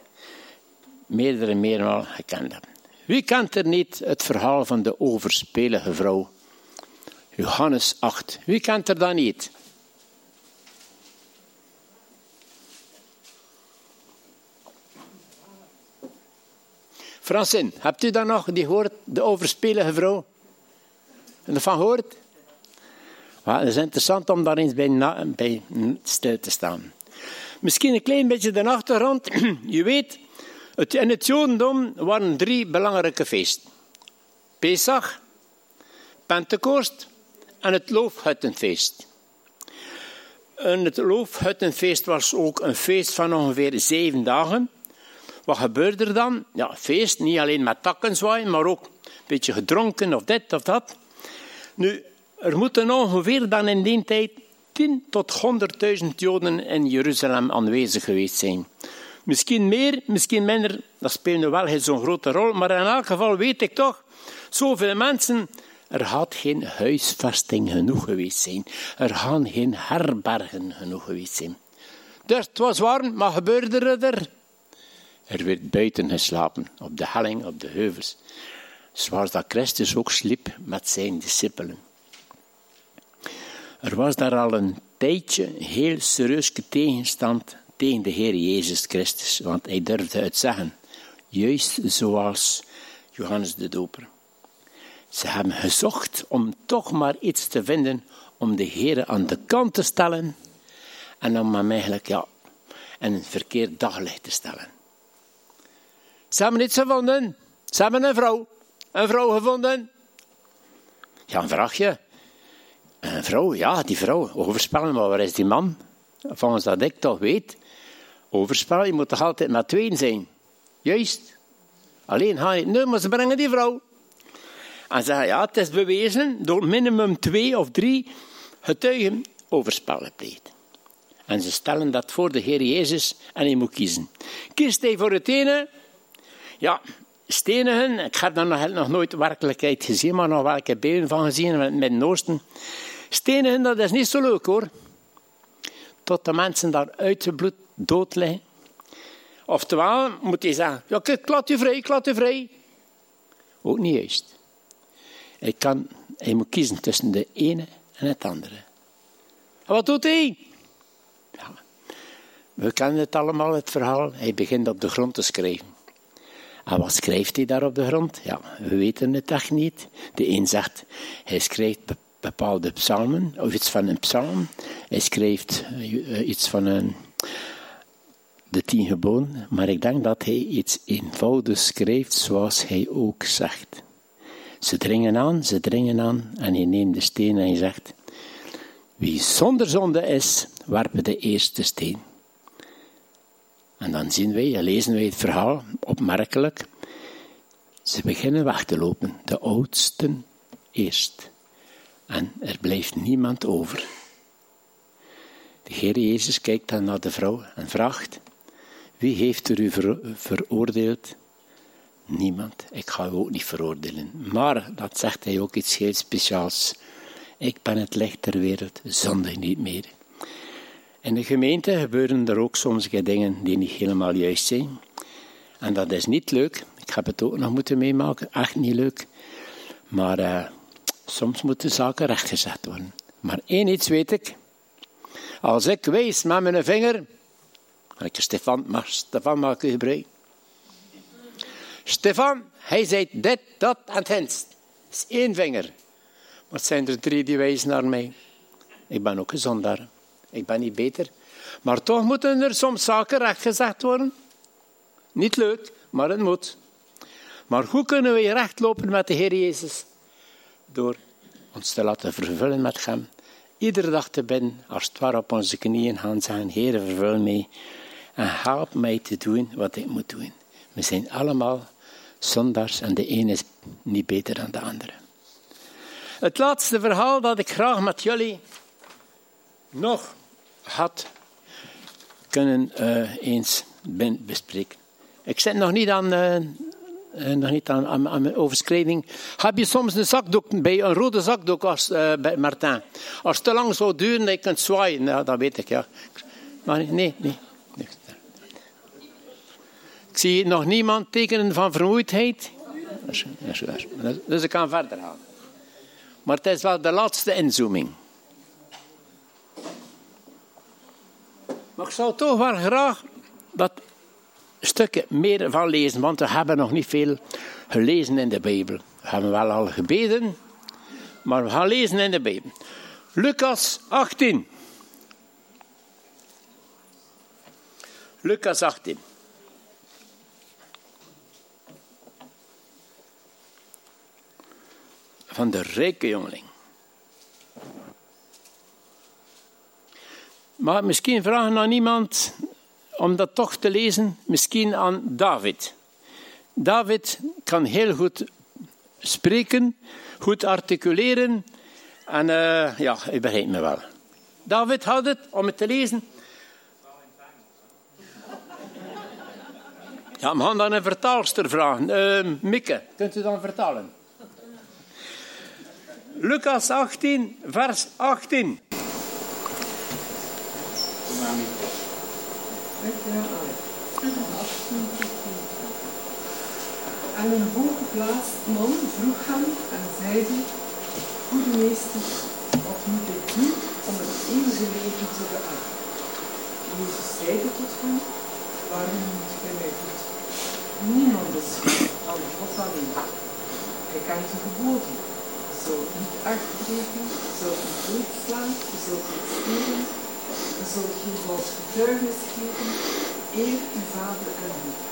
meerdere meermaal gekend. Wie kent er niet het verhaal van de overspelige vrouw? Johannes 8. Wie kent er dat niet? Fransin, hebt u dat nog? Die hoort, de overspelige vrouw? En ervan hoort? gehoord? het is interessant om daar eens bij, na, bij stil te staan. Misschien een klein beetje de achtergrond. Je weet, in het Jodendom waren drie belangrijke feesten. Pesach, Pentecost en het Loofhuttenfeest. En het Loofhuttenfeest was ook een feest van ongeveer zeven dagen. Wat gebeurde er dan? Ja, feest, niet alleen met takken zwaaien, maar ook een beetje gedronken of dit of dat. Nu, er moeten ongeveer dan in die tijd 10 tot 100.000 Joden in Jeruzalem aanwezig geweest zijn. Misschien meer, misschien minder, dat speelde wel geen zo'n grote rol, maar in elk geval weet ik toch, zoveel mensen, er had geen huisvesting genoeg geweest zijn. Er gaan geen herbergen genoeg geweest zijn. Dus het was warm, maar gebeurde er? Er werd buiten geslapen, op de helling, op de heuvels. Zoals dat Christus ook sliep met zijn discipelen. Er was daar al een tijdje heel serieus tegenstand tegen de Heer Jezus Christus, want hij durfde het zeggen, juist zoals Johannes de Doper. Ze hebben gezocht om toch maar iets te vinden om de Heer aan de kant te stellen en om hem eigenlijk ja, in een verkeerd daglicht te stellen. Ze hebben iets gevonden. Ze hebben een vrouw. Een vrouw gevonden. Ja, een vraagje. Een vrouw, ja, die vrouw. Overspellen, maar waar is die man? Volgens dat ik toch weet. Overspel, je moet toch altijd met tweeën zijn. Juist. Alleen ga je nu, maar ze brengen die vrouw. En zeggen, ja, het is bewezen door minimum twee of drie getuigen overspel gepleegd. En ze stellen dat voor de Heer Jezus en hij moet kiezen. Kiest hij voor het ene? Ja, stenigen. Ik heb daar nog, nog nooit werkelijkheid gezien, maar nog welke beelden van gezien met het Midden-Oosten. Stenigen, dat is niet zo leuk hoor. Tot de mensen daar uitgebloed dood liggen. Oftewel moet hij zeggen, ja, ik laat u vrij, ik laat u vrij. Ook niet juist. Hij, kan, hij moet kiezen tussen de ene en het andere. En wat doet hij? We kennen het allemaal, het verhaal. Hij begint op de grond te schrijven. En wat schrijft hij daar op de grond? Ja, we weten het echt niet. De een zegt, hij schrijft bepaalde psalmen, of iets van een psalm. Hij schrijft eh, iets van een, de tien geboden, maar ik denk dat hij iets eenvoudigs schrijft zoals hij ook zegt. Ze dringen aan, ze dringen aan en hij neemt de steen en hij zegt, wie zonder zonde is, werpen de eerste steen. En dan zien wij, lezen wij het verhaal, opmerkelijk. Ze beginnen weg te lopen, de oudsten eerst. En er blijft niemand over. De Heer Jezus kijkt dan naar de vrouw en vraagt: Wie heeft er u veroordeeld? Niemand. Ik ga u ook niet veroordelen. Maar, dat zegt hij ook iets heel speciaals. Ik ben het licht ter wereld, zonde niet meer. In de gemeente gebeuren er ook soms dingen die niet helemaal juist zijn. En dat is niet leuk. Ik heb het ook nog moeten meemaken. Echt niet leuk. Maar uh, soms moeten zaken rechtgezet worden. Maar één iets weet ik. Als ik wijs met mijn vinger. Ik Stefan, maar Stefan u gebruik. Stefan, hij zei dit, dat en het Dat is één vinger. Maar zijn er drie die wijzen naar mij. Ik ben ook een zondaar. Ik ben niet beter. Maar toch moeten er soms zaken rechtgezegd worden. Niet leuk, maar het moet. Maar hoe kunnen we recht lopen met de Heer Jezus? Door ons te laten vervullen met Hem. Iedere dag te bidden, als het ware op onze knieën gaan zeggen, Heer, vervul mij. En help mij te doen wat ik moet doen. We zijn allemaal zondaars en de een is niet beter dan de andere. Het laatste verhaal dat ik graag met jullie nog had kunnen uh, eens bespreken. Ik zit nog niet aan, uh, nog niet aan, aan, mijn overschrijding. Heb je soms een zakdoek bij, een rode zakdoek als bij Martin? Als het te lang zou duren dat je kunt zwaaien, dat weet ik ja. Maar nee, nee. Zie nog niemand tekenen van vermoeidheid. Dus ik kan verder gaan. Maar het is wel de laatste inzooming. Maar ik zou toch wel graag dat stukken meer van lezen, want we hebben nog niet veel gelezen in de Bijbel. We hebben wel al gebeden, maar we gaan lezen in de Bijbel. Lucas 18. Lucas 18. Van de rijke jongeling. Maar misschien vragen aan iemand om dat toch te lezen, misschien aan David. David kan heel goed spreken, goed articuleren en uh, ja, u begrijpt me wel. David had het om het te lezen. Ja, we gaan dan een vertaalster vragen. Uh, Mikke, kunt u dan vertalen? Lucas 18, vers 18. En een hooggeplaatst man vroeg hem en zeide, Goede meester, wat moet ik doen om het eeuwige leven te beërven? Jezus zeide tot hem, waarom moet gij mij goed? Niemand is goed, dan God alleen. Gij kent de geboden. Je je zult niet doodslaan, je niet stelen, je zult geen vals getuigenis geven, eer uw vader en moeder.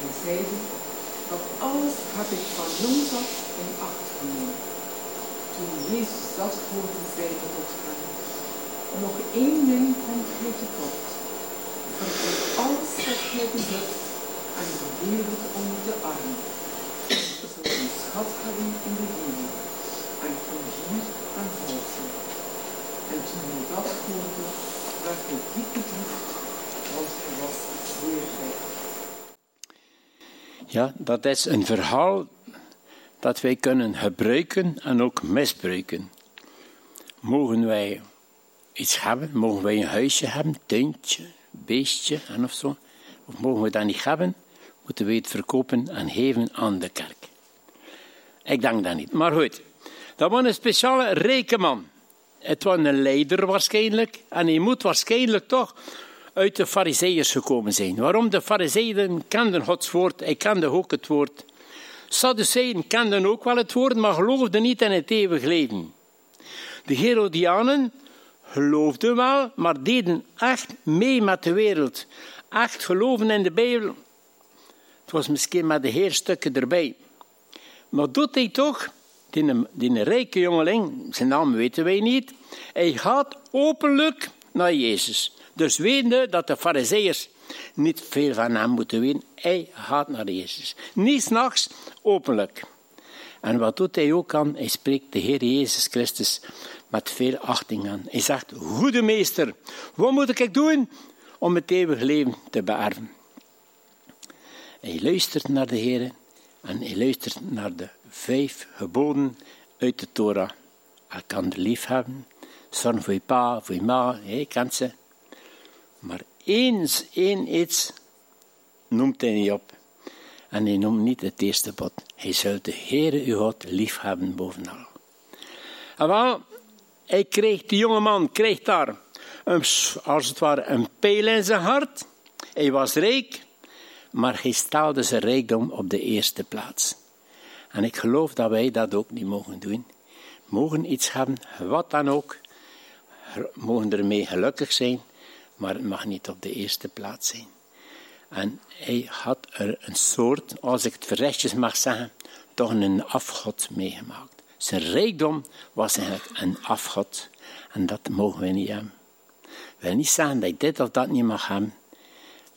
Hij zeide, dat alles heb ik van jongs af in acht genomen. Toen Jezus dat hoorde, zeide tot hem, nog één ding komt gij tekort. Vergeet alles wat gij bezit en de wereld onder de armen. Zult een schat hebben in de hemel en hier en volgen. En toen hij dat hoorde, werd hij diep bedroefd, want hij was zeer rijk. Ja, dat is een verhaal dat wij kunnen gebruiken en ook misbruiken. Mogen wij iets hebben? Mogen wij een huisje hebben, tuintje, beestje en of zo? Of mogen we dat niet hebben? Moeten we het verkopen en geven aan de kerk? Ik denk dat niet. Maar goed, dat was een speciale rijke man. Het was een leider waarschijnlijk. En hij moet waarschijnlijk toch uit de fariseeërs gekomen zijn. Waarom? De fariseeën kenden Gods woord, hij kende ook het woord. Sadduceeën kenden ook wel het woord, maar geloofden niet in het eeuwig leven. De Herodianen geloofden wel, maar deden echt mee met de wereld. Echt geloven in de Bijbel. Het was misschien met de heerstukken erbij. Maar doet hij toch, die, die rijke jongeling, zijn naam weten wij niet, hij gaat openlijk naar Jezus. Dus wetende dat de fariseeërs niet veel van hem moeten weten, hij gaat naar Jezus. Niet s'nachts, openlijk. En wat doet hij ook aan? Hij spreekt de Heer Jezus Christus met veel achting aan. Hij zegt, goede meester, wat moet ik doen om het eeuwige leven te beërven? Hij luistert naar de Heer en hij luistert naar de vijf geboden uit de Torah. Hij kan de lief hebben, zorg voor je pa, voor je ma, hij kent ze. Maar eens één iets noemt hij niet op. En hij noemt niet het eerste bod. Hij zult de Heere uw God lief hebben bovenal. En wel, hij kreeg, die jonge man kreeg daar, een, als het ware, een pijl in zijn hart. Hij was rijk, maar hij stelde zijn rijkdom op de eerste plaats. En ik geloof dat wij dat ook niet mogen doen. Mogen iets hebben, wat dan ook, mogen ermee gelukkig zijn, maar het mag niet op de eerste plaats zijn. En hij had er een soort, als ik het verrechtjes mag zeggen, toch een afgod meegemaakt. Zijn rijkdom was eigenlijk een afgod. En dat mogen we niet hebben. Ik wil niet zeggen dat ik dit of dat niet mag hebben.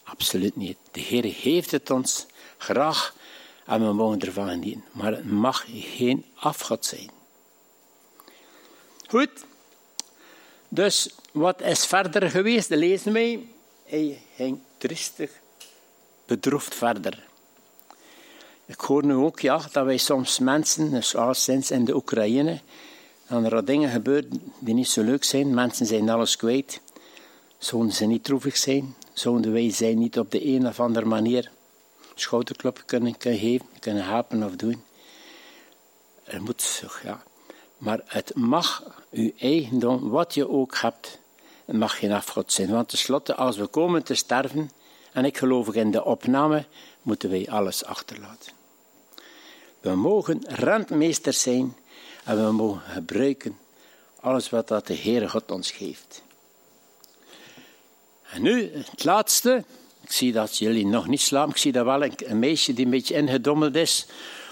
Absoluut niet. De Heer heeft het ons graag en we mogen ervan genieten. Maar het mag geen afgod zijn. Goed. Dus wat is verder geweest? Lezen wij. Hij ging tristig, bedroefd verder. Ik hoor nu ook ja, dat wij soms mensen, zoals sinds in de Oekraïne, dan er dingen gebeuren die niet zo leuk zijn. Mensen zijn alles kwijt. Zouden ze niet droevig zijn? Zouden wij zijn niet op de een of andere manier schouderklop kunnen, geven, kunnen helpen of doen? Er moet, ja. Maar het mag uw eigendom, wat je ook hebt, het mag geen afgod zijn. Want tenslotte, als we komen te sterven, en ik geloof in de opname, moeten wij alles achterlaten. We mogen rentmeesters zijn en we mogen gebruiken alles wat dat de Heere God ons geeft. En nu het laatste. Ik zie dat jullie nog niet slapen. Ik zie dat wel een, meisje die een beetje ingedommeld is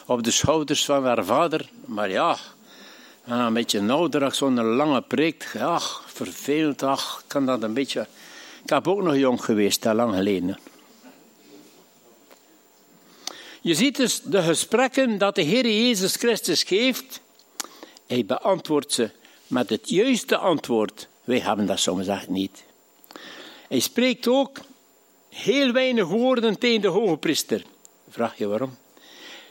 op de schouders van haar vader. Maar ja, een beetje ouder, zo'n lange preek. Ach, vervelend. Ach, kan dat een beetje. Ik heb ook nog jong geweest, al lang geleden. Je ziet dus de gesprekken dat de Heer Jezus Christus geeft. Hij beantwoordt ze met het juiste antwoord. Wij hebben dat soms echt niet. Hij spreekt ook heel weinig woorden tegen de hoge priester. Vraag je waarom?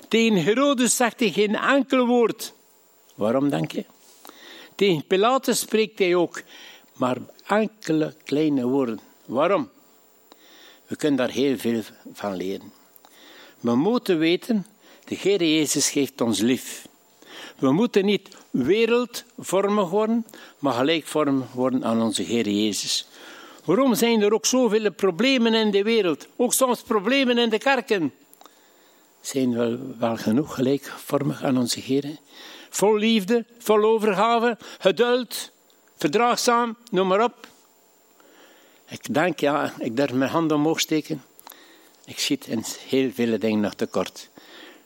Tegen Herodes zegt hij geen enkel woord. Waarom denk je? Tegen Pilatus spreekt hij ook maar enkele kleine woorden. Waarom? We kunnen daar heel veel van leren. We moeten weten, de Heer Jezus geeft ons lief. We moeten niet wereldvormig worden, maar gelijkvormig worden aan onze Heer Jezus. Waarom zijn er ook zoveel problemen in de wereld? Ook soms problemen in de kerken. Zijn we wel genoeg gelijkvormig aan onze Heer? Vol liefde, vol overgave, geduld, verdraagzaam, noem maar op. Ik denk, ja, ik durf mijn hand omhoog steken. Ik schiet in heel veel dingen nog tekort.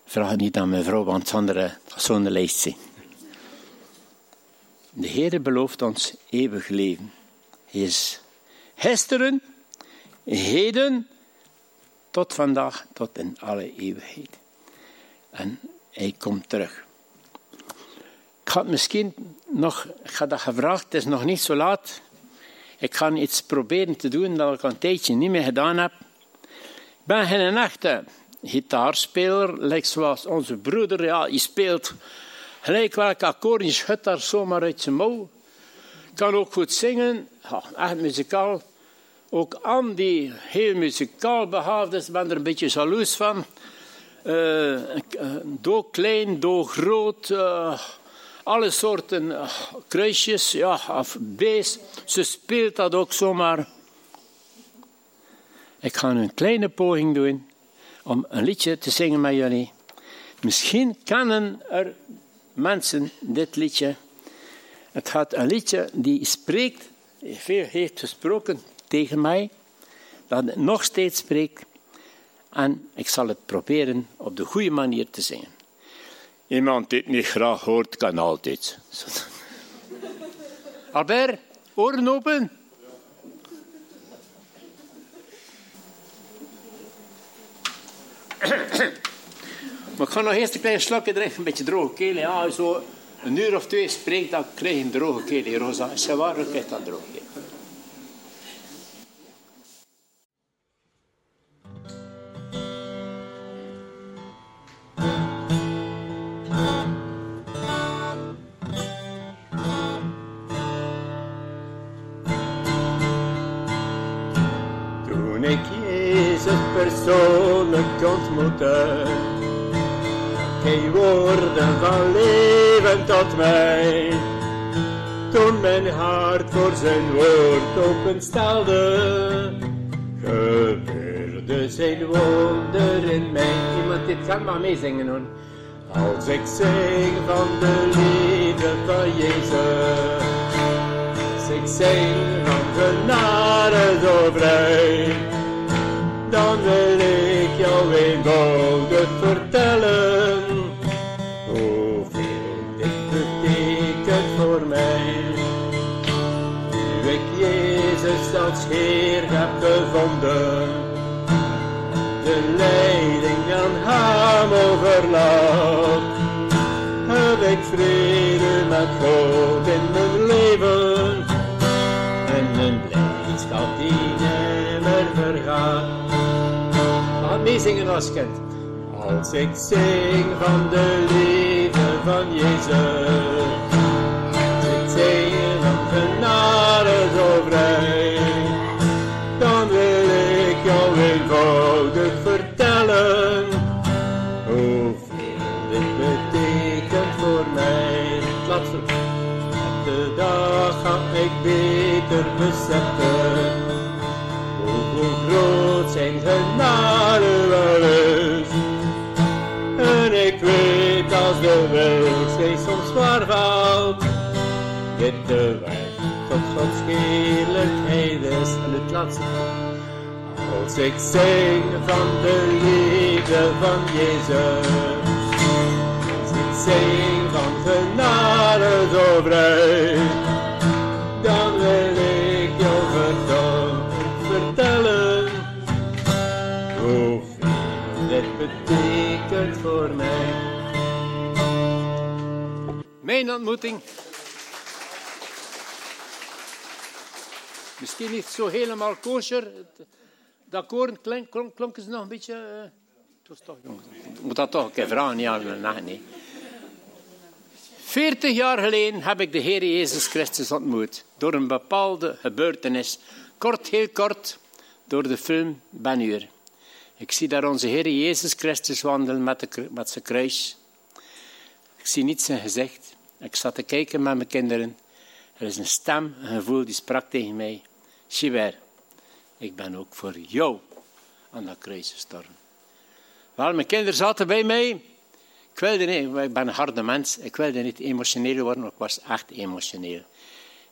Vraag niet aan mijn vrouw, want zonder zo'n lijst zien. De Heer belooft ons eeuwig leven. Hij is gisteren, heden, tot vandaag, tot in alle eeuwigheid. En hij komt terug. Ik had misschien nog, ik had dat gevraagd, het is nog niet zo laat. Ik ga iets proberen te doen dat ik een tijdje niet meer gedaan heb. Ik ben geen echte gitaarspeler, lijkt zoals onze broeder. Ja, die speelt gelijk welk akkoord, die schudt daar zomaar uit zijn mouw. Kan ook goed zingen, ja, echt muzikaal. Ook die heel muzikaal behaafd is, ben er een beetje jaloers van. Uh, do klein, do groot, uh, alle soorten kruisjes, ja, of beest. Ze speelt dat ook zomaar. Ik ga een kleine poging doen om een liedje te zingen met jullie. Misschien kennen er mensen dit liedje. Het gaat een liedje die spreekt, veel heeft gesproken tegen mij, dat het nog steeds spreekt. En ik zal het proberen op de goede manier te zingen. Iemand die het niet graag hoort, kan altijd. Albert, oren open. maar ik ga nog eerst een klein slokje drinken, een beetje droge keel. Ja, zo een uur of twee spreekt, dan krijg je een droge keel. Rosa, is waar, dan krijg je dat droge keel. Geen woorden van leven tot mij. Toen mijn hart voor zijn woord openstelde, gebeurde zijn wonder in mij. Iemand dit kan maar meezingen hoor. Als ik zing van de liefde van Jezus, als ik zing van genade zo vrij, Heer heb gevonden, de leiding aan Hem overlaat, heb ik vrede met God in mijn leven en een blijdschap die nimmer vergaat. Ga meezingen als kind. Als ik zing van de liefde van Jezus, kan ik beter beseffen hoe groot zijn genade wel is. En ik weet als de weg steeds soms zwaar valt, dit de weg tot Gods heerlijkheid is. En het laatste, als ik zing van de liefde van Jezus als ik zing van genade zo vrij jou vertellen, hoeveel dit betekent voor mij. Mijn ontmoeting. Misschien niet zo helemaal kosher. Dat klonk, klonk, klonken ze nog een beetje. Uh, het was toch, ik moet dat toch een keer vragen, ja, nee, 40 jaar geleden heb ik de Heer Jezus Christus ontmoet. Door een bepaalde gebeurtenis. Kort, heel kort, door de film Ben Uur. Ik zie daar onze Heer Jezus Christus wandelen met, de, met zijn kruis. Ik zie niet zijn gezicht. Ik zat te kijken met mijn kinderen. Er is een stem, een gevoel die sprak tegen mij. Chiver, ik ben ook voor jou aan dat kruis gestorven. Wel, mijn kinderen zaten bij mij. Ik wilde niet, ik ben een harde mens. Ik wilde niet emotioneel worden, ik was echt emotioneel.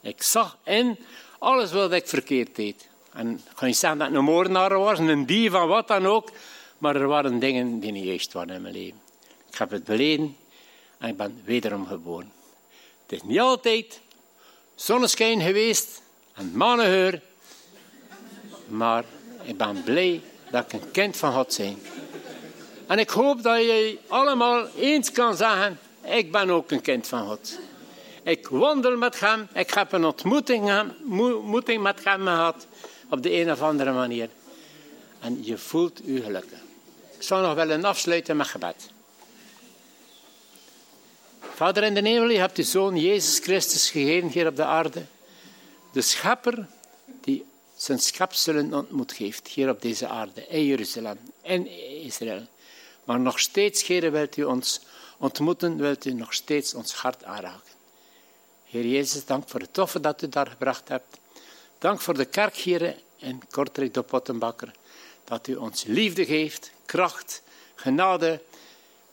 Ik zag in alles wat ik verkeerd deed. En ik ga niet zeggen dat ik een moordenaar was, een dief van wat dan ook. Maar er waren dingen die niet juist waren in mijn leven. Ik heb het beleden en ik ben wederom geboren. Het is niet altijd zonneschijn geweest en mannenheur. Maar ik ben blij dat ik een kind van God ben. En ik hoop dat je allemaal eens kan zeggen, ik ben ook een kind van God. Ik wandel met hem, ik heb een ontmoeting, met hem gehad, op de een of andere manier. En je voelt u gelukkig. Ik zal nog wel een afsluiten met gebed. Vader in de hemel, je hebt de Zoon Jezus Christus gegeven hier op de aarde. De schepper die zijn schepselen ontmoet heeft hier op deze aarde, in Jeruzalem, in Israël. Maar nog steeds, Heer, wilt u ons ontmoeten, wilt u nog steeds ons hart aanraken. Heer Jezus, dank voor het toffe dat u daar gebracht hebt. Dank voor de kerk hier in Kortrijk de Pottenbakker. Dat u ons liefde geeft, kracht, genade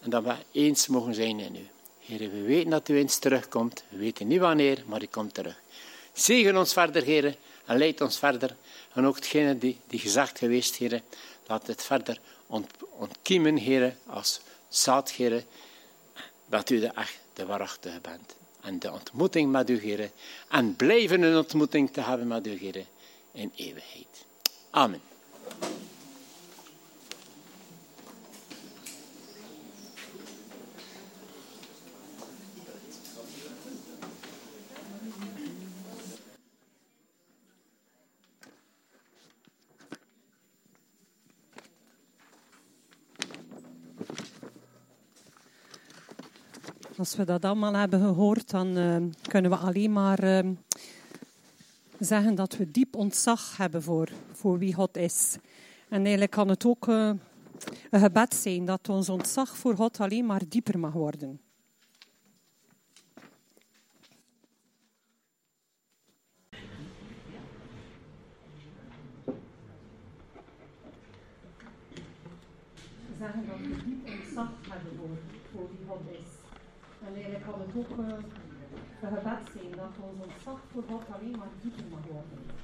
en dat we eens mogen zijn in u. Heer, we weten dat u eens terugkomt. We weten niet wanneer, maar u komt terug. Zegen ons verder, Heer, en leid ons verder. En ook hetgene die, die gezegd geweest, Heer, laat het verder ontkiemen, Heer, als zaad, Heer, dat u de, echt, de waarachtige bent. En de ontmoeting met u, Heer, en blijven een ontmoeting te hebben met u, Heer, in eeuwigheid. Amen. Als we dat allemaal hebben gehoord, dan uh, kunnen we alleen maar uh, zeggen dat we diep ontzag hebben voor, voor wie God is. En eigenlijk kan het ook uh, een gebed zijn dat ons ontzag voor God alleen maar dieper mag worden. Zeggen dat diep ontzag hebben voor, voor wie God is. En eigenlijk kan het ook uh, zijn dat ons ontzag voor God alleen maar dieper mag worden.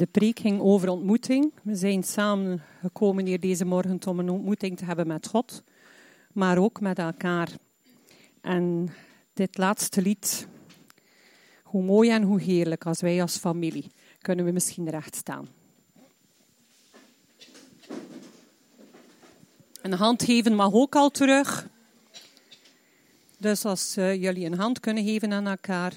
De preek ging over ontmoeting. We zijn samen gekomen hier deze morgen om een ontmoeting te hebben met God, maar ook met elkaar. En dit laatste lied, hoe mooi en hoe heerlijk als wij als familie, kunnen we misschien recht staan. Een hand geven mag ook al terug. Dus als uh, jullie een hand kunnen geven aan elkaar.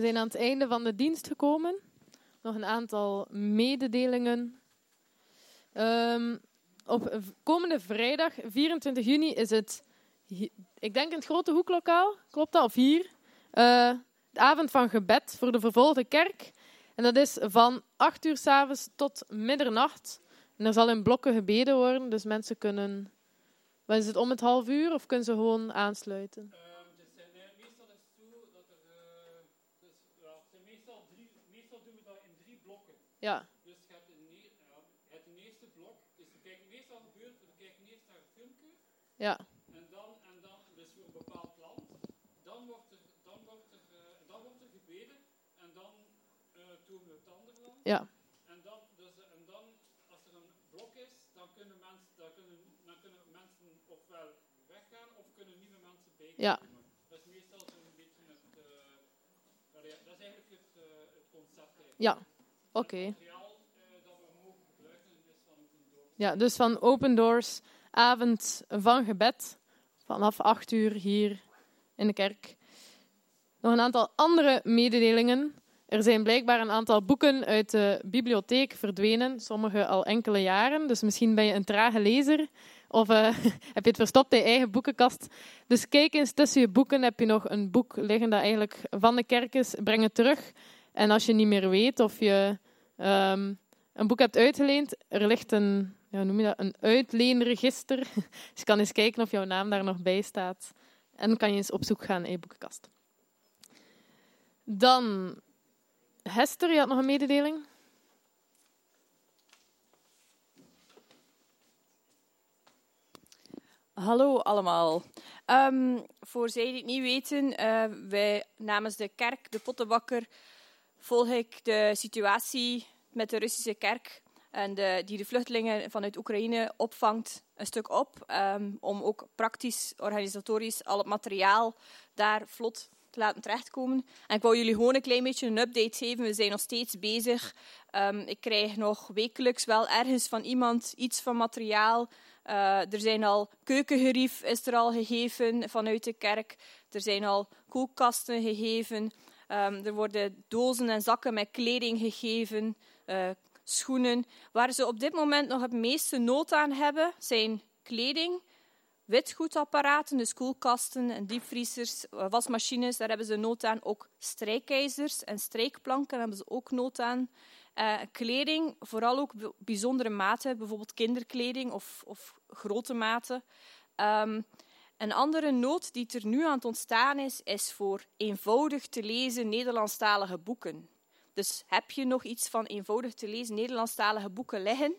We zijn aan het einde van de dienst gekomen. Nog een aantal mededelingen. Ehm, op komende vrijdag, 24 juni, is het, ik denk in het grote hoeklokaal, klopt dat? Of hier? Eh, de avond van gebed voor de vervolgde kerk. En dat is van 8 uur s'avonds tot middernacht. En er zal in blokken gebeden worden, dus mensen kunnen... Wat is het, om het half uur of kunnen ze gewoon aansluiten? meestal is het zo dat er. eh, dus, ja, het zijn meestal, drie, meestal doen we dat in drie blokken. Ja, Dus je hebt een, hebt een eerste blok. Dus we kijken meestal gebeurt, we kijken eerst naar een filmpje. ja, En dan, en dan dus voor een bepaald land. Dan wordt er, dan wordt er, eh, dan wordt er gebeden. En dan eh doen we het andere land. ja. En dan, dus, en dan, als er een blok is, dan kunnen mensen, dan kunnen, dan kunnen mensen ofwel weggaan of kunnen nieuwe mensen bijkomen. Ja. Dat is meestal zo'n beetje het, eh, dat is eigenlijk het, het concept. eigenlijk. Ja, oké. Ja, dus van Open Doors, avond van gebed, vanaf 8 uur hier in de kerk. Nog een aantal andere mededelingen. Er zijn blijkbaar een aantal boeken uit de bibliotheek verdwenen, sommige al enkele jaren. Dus misschien ben je een trage lezer of eh, heb je het verstopt in je eigen boekenkast. Dus kijk eens tussen je boeken. Heb je nog een boek liggen dat eigenlijk van de kerk is? Breng het terug. En als je niet meer weet of je ehm, een boek hebt uitgeleend, er ligt een, ja, noem je dat, een uitleenregister. Dus je kan eens kijken of jouw naam daar nog bij staat. En dan kan je eens op zoek gaan in je boekenkast. Dan, Hester, je had nog een mededeling? Hallo allemaal. Ehm, voor zij die het niet weten, eh, wij namens de kerk, de Pottenbakker, volg ik de situatie met de Russische kerk en de, die de vluchtelingen vanuit Oekraïne opvangt een stuk op, ehm, om ook praktisch, organisatorisch al het materiaal daar vlot te laten terechtkomen. En ik wou jullie gewoon een klein beetje een update geven. We zijn nog steeds bezig. Ehm, ik krijg nog wekelijks wel ergens van iemand iets van materiaal. Uh, er zijn al keukengerief is er al gegeven vanuit de kerk. Er zijn al koelkasten gegeven. Um, er worden dozen en zakken met kleding gegeven, uh, schoenen. Waar ze op dit moment nog het meeste nood aan hebben, zijn kleding, witgoedapparaten, dus koelkasten en diepvriezers, uh, wasmachines. Daar hebben ze nood aan. Ook strijkijzers en strijkplanken hebben ze ook nood aan. Uh, kleding, vooral ook bijzondere maten, bijvoorbeeld kinderkleding of, of grote maten. Um, een andere nood die er nu aan het ontstaan is, is voor eenvoudig te lezen Nederlandstalige boeken. Dus heb je nog iets van eenvoudig te lezen Nederlandstalige boeken liggen?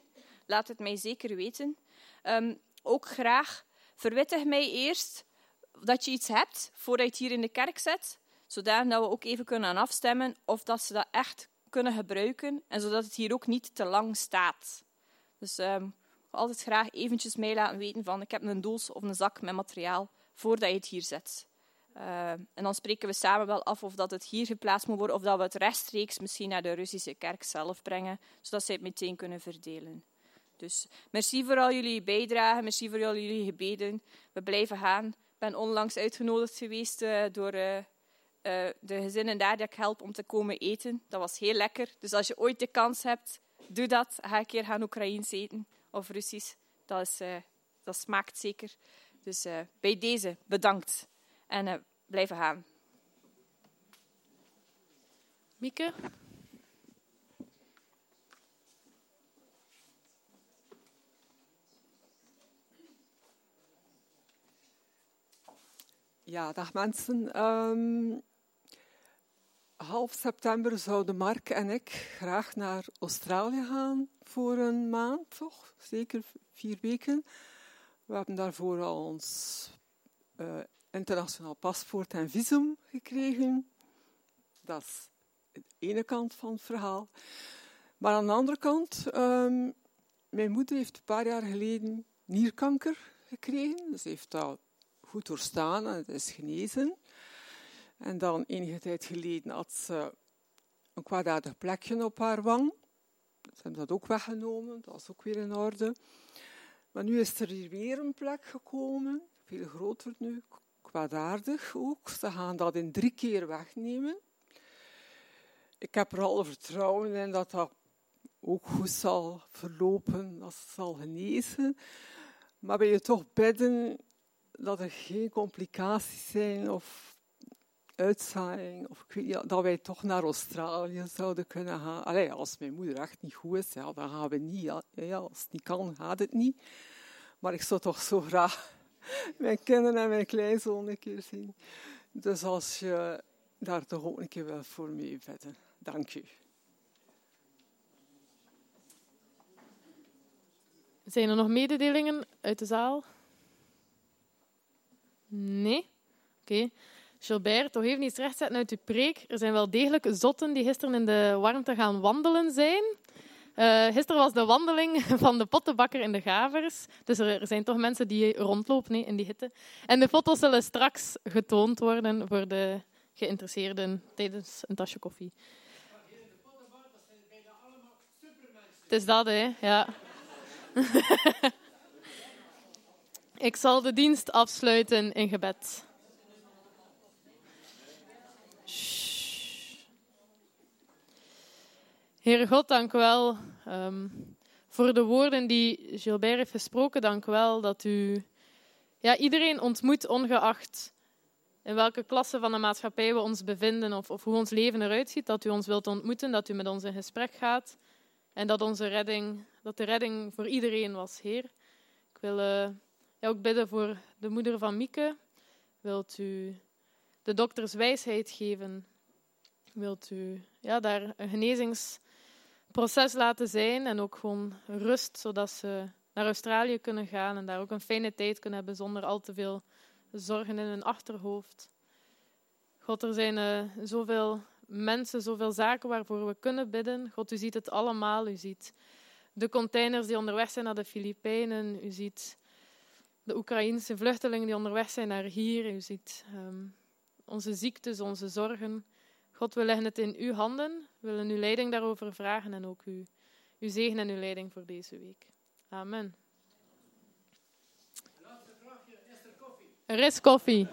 Laat het mij zeker weten. Um, ook graag verwittig mij eerst dat je iets hebt voordat je het hier in de kerk zet, zodat we ook even kunnen afstemmen of dat ze dat echt kunnen gebruiken en zodat het hier ook niet te lang staat. Dus um, altijd graag eventjes mij laten weten van ik heb een doos of een zak met materiaal voordat je het hier zet. Uh, en dan spreken we samen wel af of dat het hier geplaatst moet worden of dat we het rechtstreeks misschien naar de Russische kerk zelf brengen, zodat zij het meteen kunnen verdelen. Dus merci voor al jullie bijdragen, merci voor al jullie gebeden. We blijven gaan. Ik ben onlangs uitgenodigd geweest uh, door uh, de gezinnen daar die ik help om te komen eten. Dat was heel lekker. Dus als je ooit de kans hebt, doe dat. Ga een keer gaan Oekraïens eten of Russisch. Dat, is, uh, dat smaakt zeker. Dus uh, bij deze bedankt en blijven gaan. Mieke? Ja, dag mensen. Um, half september zouden Mark en ik graag naar Australië gaan voor een maand, toch? Zeker vier weken. We hebben daarvoor al ons uh, internationaal paspoort en visum gekregen. Dat is de ene kant van het verhaal. Maar aan de andere kant, um, mijn moeder heeft een paar jaar geleden nierkanker gekregen. Ze heeft dat goed doorstaan en het is genezen. En dan enige tijd geleden had ze een kwaadaardig plekje op haar wang. Ze hebben dat ook weggenomen, dat was ook weer in orde. Maar nu is er hier weer een plek gekomen, veel groter nu, kwaadaardig ook. Ze gaan dat in drie keer wegnemen. Ik heb er al vertrouwen in dat dat ook goed zal verlopen, dat ze zal genezen. Maar wil je toch bidden dat er geen complicaties zijn of uitzaaiing, of dat wij toch naar Australië zouden kunnen gaan. Allee, als mijn moeder echt niet goed is, dan gaan we niet. Ja, als het niet kan, gaat het niet. Maar ik zou toch zo graag mijn kinderen en mijn kleinzoon een keer zien. Dus als je daar toch ook een keer wel voor mee bidden. Dank u. Zijn er nog mededelingen uit de zaal? Nee? Oké. Gilbert, toch even iets rechtzetten uit uw preek. Er zijn wel degelijk zotten die gisteren in de warmte gaan wandelen zijn. Uh, gisteren was de wandeling van de pottenbakker in de Gavers. Dus er, zijn toch mensen die rondlopen nee, in die hitte. En de foto's zullen straks getoond worden voor de geïnteresseerden tijdens een tasje koffie. Het is dat, hè? Ja. Ik zal de dienst afsluiten in gebed. Heere God, dank u wel ehm, voor de woorden die Gilbert heeft gesproken. Dank u wel dat u ja, iedereen ontmoet, ongeacht in welke klasse van de maatschappij we ons bevinden of, of hoe ons leven eruit ziet. Dat u ons wilt ontmoeten, dat u met ons in gesprek gaat en dat, onze redding, dat de redding voor iedereen was, Heer. Ik wil uh, ja, ook bidden voor de moeder van Mieke. Wilt u de dokters wijsheid geven? Wilt u ja, daar een genezingsproces laten zijn en ook gewoon rust, zodat ze naar Australië kunnen gaan en daar ook een fijne tijd kunnen hebben zonder al te veel zorgen in hun achterhoofd. God, er zijn uh, zoveel mensen, zoveel zaken waarvoor we kunnen bidden. God, u ziet het allemaal. U ziet de containers die onderweg zijn naar de Filipijnen. U ziet de Oekraïnse vluchtelingen die onderweg zijn naar hier. U ziet um, onze ziektes, onze zorgen. God, we leggen het in uw handen. We willen uw leiding daarover vragen en ook u, uw zegen en uw leiding voor deze week. Amen. Er is koffie.